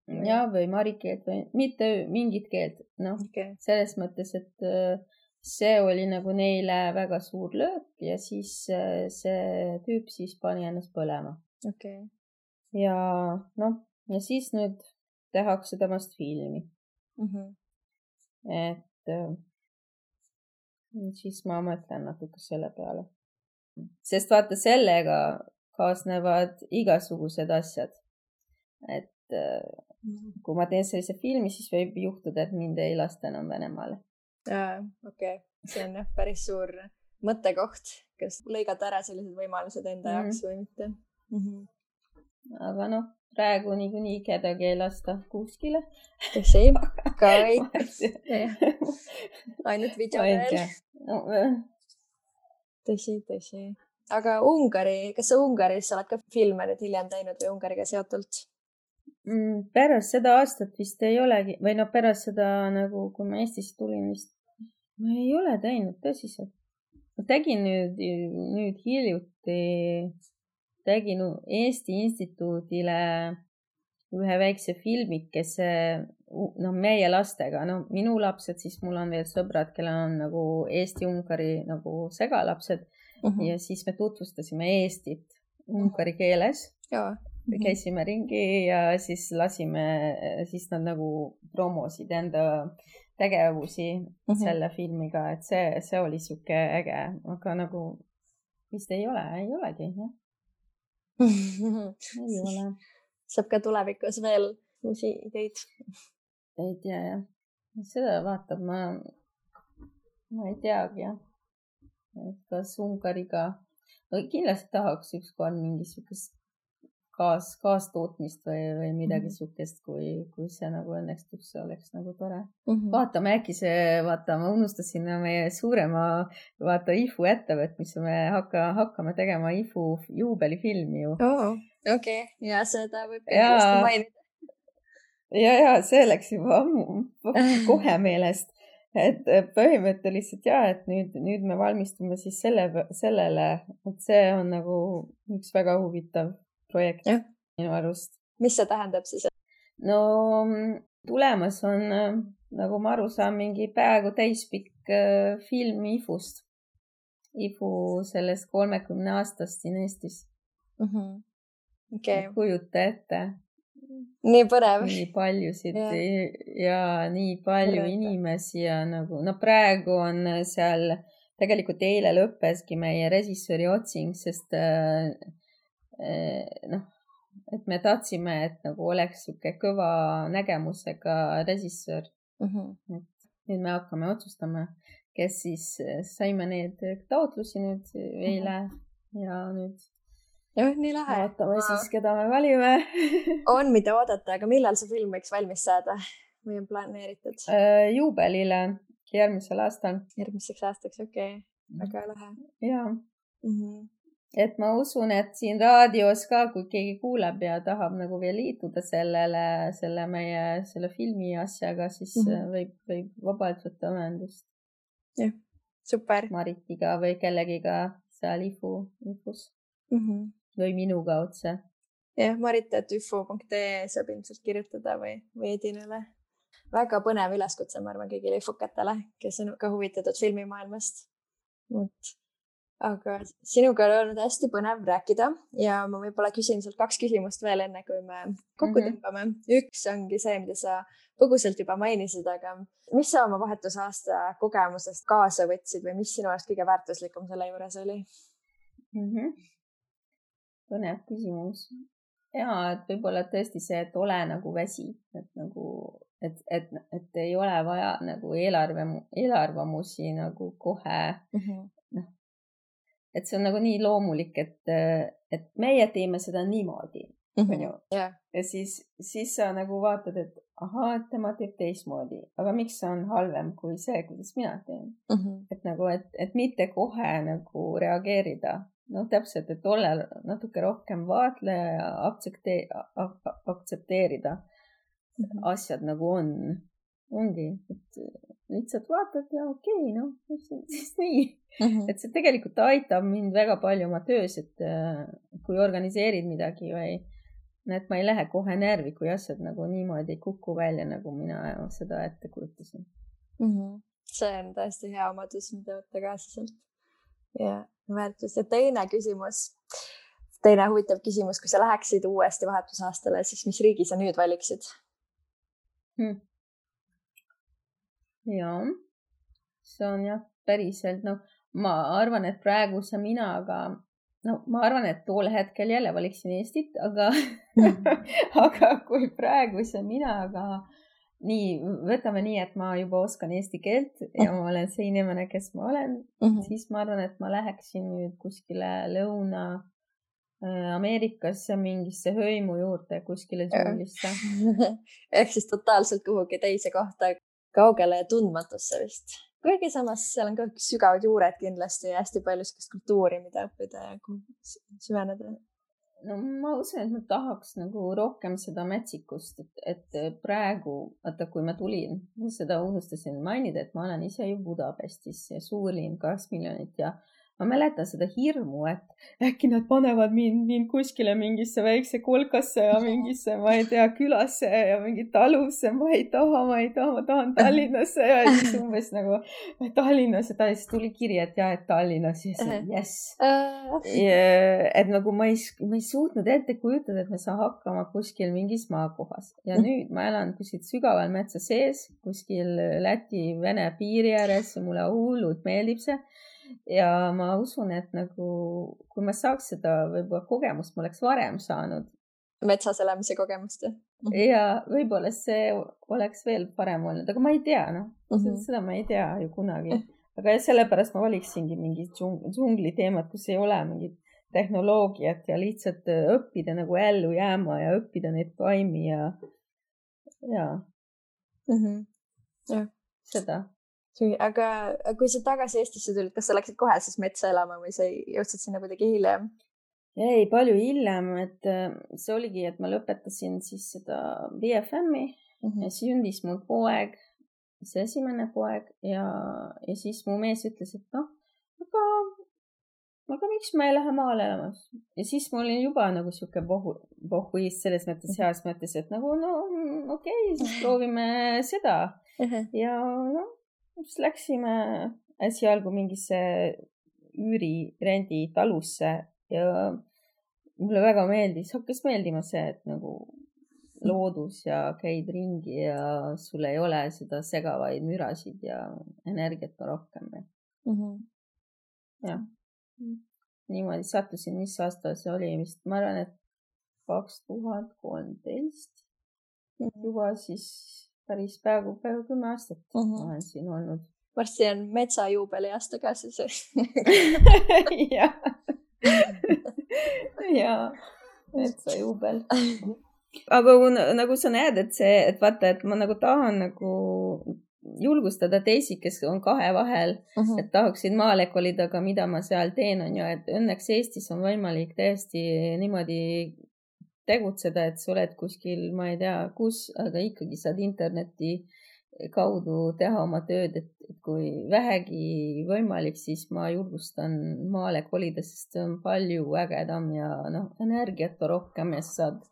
Ja, või marikeelt või mitte mingit keelt, noh okay., selles mõttes, et äh, see oli nagu neile väga suur löök ja siis äh, see tüüp siis pani ennast põlema. okay.. ja noh, ja siis nüüd tehakse temast filmi mm. -hmm. et äh, siis ma mõtlen natuke selle peale. sest vaata, sellega kaasnevad igasugused asjad. et Mhm. Kui ma teen sellise filmi, siis võib juhtuda, et mind ei lasta enam Venemaale. okei okay., see on jah päris suur mõttekoht, kas lõigata ära sellised võimalused enda mm jaoks või mitte mm. -hmm. aga noh, praegu niikuinii kedagi ei lasta kuskile. tõsi, [LAUGHS] ka kõik. ainult videodel no,. tõsi, tõsi. aga Ungari, kas sa Ungaris oled ka filme nüüd hiljem teinud või Ungariga seotult? Mm, pärast seda aastat vist ei olegi või noh, pärast seda nagu, kui ma Eestisse tulin vist, ma ei ole teinud tõsiselt. ma tegin nüüd, nüüd hiljuti, tegin Eesti Instituudile ühe väikse filmikese, noh, meie lastega, no minu lapsed, siis mul on veel sõbrad, kellel on nagu Eesti-Ungari nagu segalapsed uh mhm. -huh. ja siis me tutvustasime Eestit ungari keeles. jaa Mhm. käisime ringi ja siis lasime, siis nad nagu promosid enda tegevusi mm -hmm. selle filmiga, et see, see oli sihuke äge, aga nagu vist ei ole, ei olegi, jah. [LAUGHS] ei ole. saab ka tulevikus veel uusi ideid. ei tea jah, seda vaatab, ma, ma ei teagi jah, kas Ungariga, kindlasti tahaks ükskord mingi sihukest kaas, kaastootmist või, või midagi mm -hmm. sihukest, kui, kui see nagu õnnestuks, see oleks nagu tore mm. -hmm. vaatame, äkki see, vaata, ma unustasin meie suurema, vaata, IFU ettevõtmise, me hakka, hakkame tegema IFU juubelifilmi ju oh,. okei okay., ja seda võib kindlasti mainida. ja, ja see läks juba ammu, [LAUGHS] kohe meelest et põhimõtteliselt ja, et nüüd, nüüd me valmistume siis selle, sellele, et see on nagu üks väga huvitav projekt ja. minu arust. mis see tähendab siis? no tulemas on, nagu ma aru saan, mingi peaaegu täispikk äh, film IFU-st. IFU sellest kolmekümne aastast siin Eestis mm. -hmm. Okay. kujuta ette. nii põnev. nii paljusid ja, ja nii palju Põreta. inimesi ja nagu, no praegu on seal, tegelikult eile lõppeski meie režissööri otsing, sest äh, noh, et me tahtsime, et nagu oleks sihuke kõva nägemusega režissöör mm. -hmm. et nüüd me hakkame otsustama, kes siis, eh, saime need taotlusi nüüd eile mm -hmm. ja nüüd. jah, nii lahe. vaatame Aa. siis, keda me valime [LAUGHS] on, mida oodata, aga millal see film võiks valmis saada või on planeeritud uh,? juubelile järgmisel aastal. järgmiseks aastaks, okei okay., väga lahe. jaa mm. -hmm et ma usun, et siin raadios ka, kui keegi kuuleb ja tahab nagu veel liituda sellele, selle meie, selle filmi asjaga, siis mm -hmm. võib, võib vabalt võtta ühendust. jah, super. Maritiga või kellegiga seal IFU, IFUs mm. -hmm. või minuga otse. jah, marit.üfu.ee saab ilmselt kirjutada või, või Edinale. väga põnev üleskutse, ma arvan, kõigile ifukatele, kes on ka huvitatud filmimaailmast. vot aga sinuga on olnud hästi põnev rääkida ja ma võib-olla küsin sult kaks küsimust veel, enne kui me kokku mm -hmm. tõmbame. üks ongi see, mida sa põgusalt juba mainisid, aga mis sa oma vahetusaasta kogemusest kaasa võtsid või mis sinu arust kõige väärtuslikum selle juures oli mm? -hmm. põnev küsimus. ja, et võib-olla tõesti see, et ole nagu väsi, et nagu, et, et, et ei ole vaja nagu eelarve, eelarvamusi nagu kohe mm -hmm et see on nagu nii loomulik, et, et meie teeme seda niimoodi, Mhm. onju. ja siis, siis sa nagu vaatad, et ahaa, et tema teeb teistmoodi, aga miks see on halvem kui see, kuidas mina teen. Mhm. et nagu, et, et mitte kohe nagu reageerida, noh, täpselt, et olla natuke rohkem vaatleja ja aktseptee-, aktsepteerida Mhm. asjad nagu on. ongi, et lihtsalt vaatad ja okei okay,, noh, [LAUGHS] siis nii. Mhm. et see tegelikult aitab mind väga palju oma töös, et äh, kui organiseerid midagi või et ma ei lähe kohe närvi, kui asjad nagu niimoodi ei kuku välja, nagu mina seda ette kujutasin. Mhm. see on tõesti hea omadus, mida võtta kaasa sealt. ja väärtus ja teine küsimus, teine huvitav küsimus, kui sa läheksid uuesti vahetusaastale, siis mis riigi sa nüüd valiksid hmm.? Ja, see on jah, päriselt, noh, ma arvan, et praeguse minaga, no ma arvan, et tol hetkel jälle valiksin Eestit, aga [LAUGHS] aga kui praeguse minaga nii, võtame nii, et ma juba oskan eesti keelt ja ma olen see inimene, kes ma olen mm, -hmm. siis ma arvan, et ma läheksin nüüd kuskile Lõuna Ameerikasse mingisse hõimu juurde, kuskile džunglisse. [LAUGHS] ehk siis totaalselt kuhugi teise kohta, kaugele ja tundmatusse vist. kuigi samas seal on ka sügavad juured kindlasti ja hästi palju sihukest kultuuri, mida õppida ja süveneda. no ma usun, et ma tahaks nagu rohkem seda metsikust, et, et praegu, vaata, kui ma tulin, seda unustasin mainida, et ma olen ise ju Budapestis, suurlinn, kaks miljonit ja ma mäletan seda hirmu, et äkki nad panevad mind, mind kuskile mingisse väikse kolkasse ja mingisse, ma ei tea, külasse ja mingi talusse, ma ei taha, ma ei taha, ma tahan [LAUGHS] Tallinnasse. Ja siis umbes nagu Tallinnas ja siis tuli kiri, et jah, et Tallinnas. Ja siis jess. et nagu ma ei, ma ei suutnud ette kujutada, et ma saan hakkama kuskil mingis maakohas. Ja nüüd ma elan kuskil sügaval metsa sees, kuskil Läti-Vene piiri ääres ja mulle hullult meeldib see ja ma usun, et nagu kui ma saaks seda võib-olla kogemust, ma oleks varem saanud. metsas elamise kogemust jah? ja võib-olla see oleks veel parem olnud, aga ma ei tea, noh mm -hmm., seda ma ei tea ju kunagi. aga sellepärast ma valiksingi mingi džungli teemat, kus ei ole mingit tehnoloogiat ja lihtsalt õppida nagu ellu jääma ja õppida neid taimi ja, ja mm. -hmm. jah. seda aga kui sa tagasi Eestisse tulid, kas sa läksid kohe siis metsa elama või sa jõudsid sinna kuidagi hiljem? ei, palju hiljem, et äh, see oligi, et ma lõpetasin siis seda BFM-i mm -hmm. ja sündis mul poeg, see esimene poeg ja, ja siis mu mees ütles, et noh, aga, aga miks ma ei lähe maale elama. ja siis mul oli juba nagu sihuke pohhu, pohhuist selles mõttes, heas mõttes, et nagu no okei okay,, siis proovime seda ja noh siis läksime esialgu mingisse üürirendi talusse ja mulle väga meeldis, hakkas meeldima see, et nagu loodus ja käid ringi ja sul ei ole seda segavaid mürasid ja energiat on rohkem mm. -hmm. jah, niimoodi sattusin, mis aasta see oli vist, ma arvan, et kaks tuhat kolmteist mhm. juba siis päris peaaegu, peaaegu kümme aastat mm -hmm. olen siin olnud. varsti on metsajuubeli aasta ka siis [LAUGHS] jah, [LAUGHS] ja metsajuubel. aga nagu sa näed, et see, et vaata, et ma nagu tahan nagu julgustada teisi, kes on kahe vahel uh, -huh. et tahaksid maale kolida, aga mida ma seal teen, on ju, et õnneks Eestis on võimalik täiesti niimoodi tegutseda, et sa oled kuskil, ma ei tea, kus, aga ikkagi saad interneti kaudu teha oma tööd, et, kui vähegi võimalik, siis ma julgustan maale kolida, sest see on palju ägedam ja noh, energiat on rohkem ja sa saad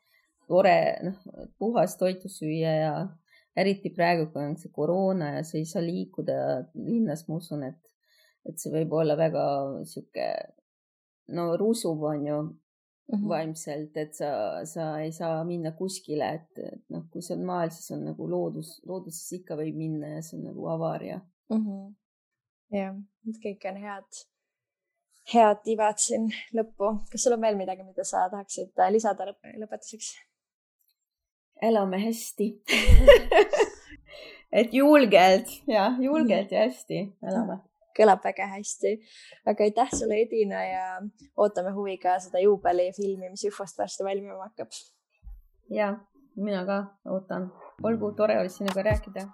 tore, noh, puhast toitu süüa ja eriti praegu, kui on see koroona ja sa ei saa liikuda linnas, ma usun, et, et see võib olla väga sihuke, no rusuv on ju -hmm. vaimselt, et sa, sa ei saa minna kuskile, et, et noh, kui sa oled maal, siis on nagu loodus, loodusesse ikka võib minna ja see on nagu avar ja mm. -hmm. jah, kõik on head, head tivad siin lõppu. kas sul on veel midagi, mida sa tahaksid äh, lisada lõp lõpetuseks? elame hästi [LAUGHS] [LAUGHS] et julgelt ja julgelt ja hästi elame kõlab väga hästi. aga aitäh sulle, Edina ja ootame huviga seda juubelifilmi, mis Üfost varsti valmima hakkab. ja mina ka ootan. olgu, tore oli sinuga rääkida.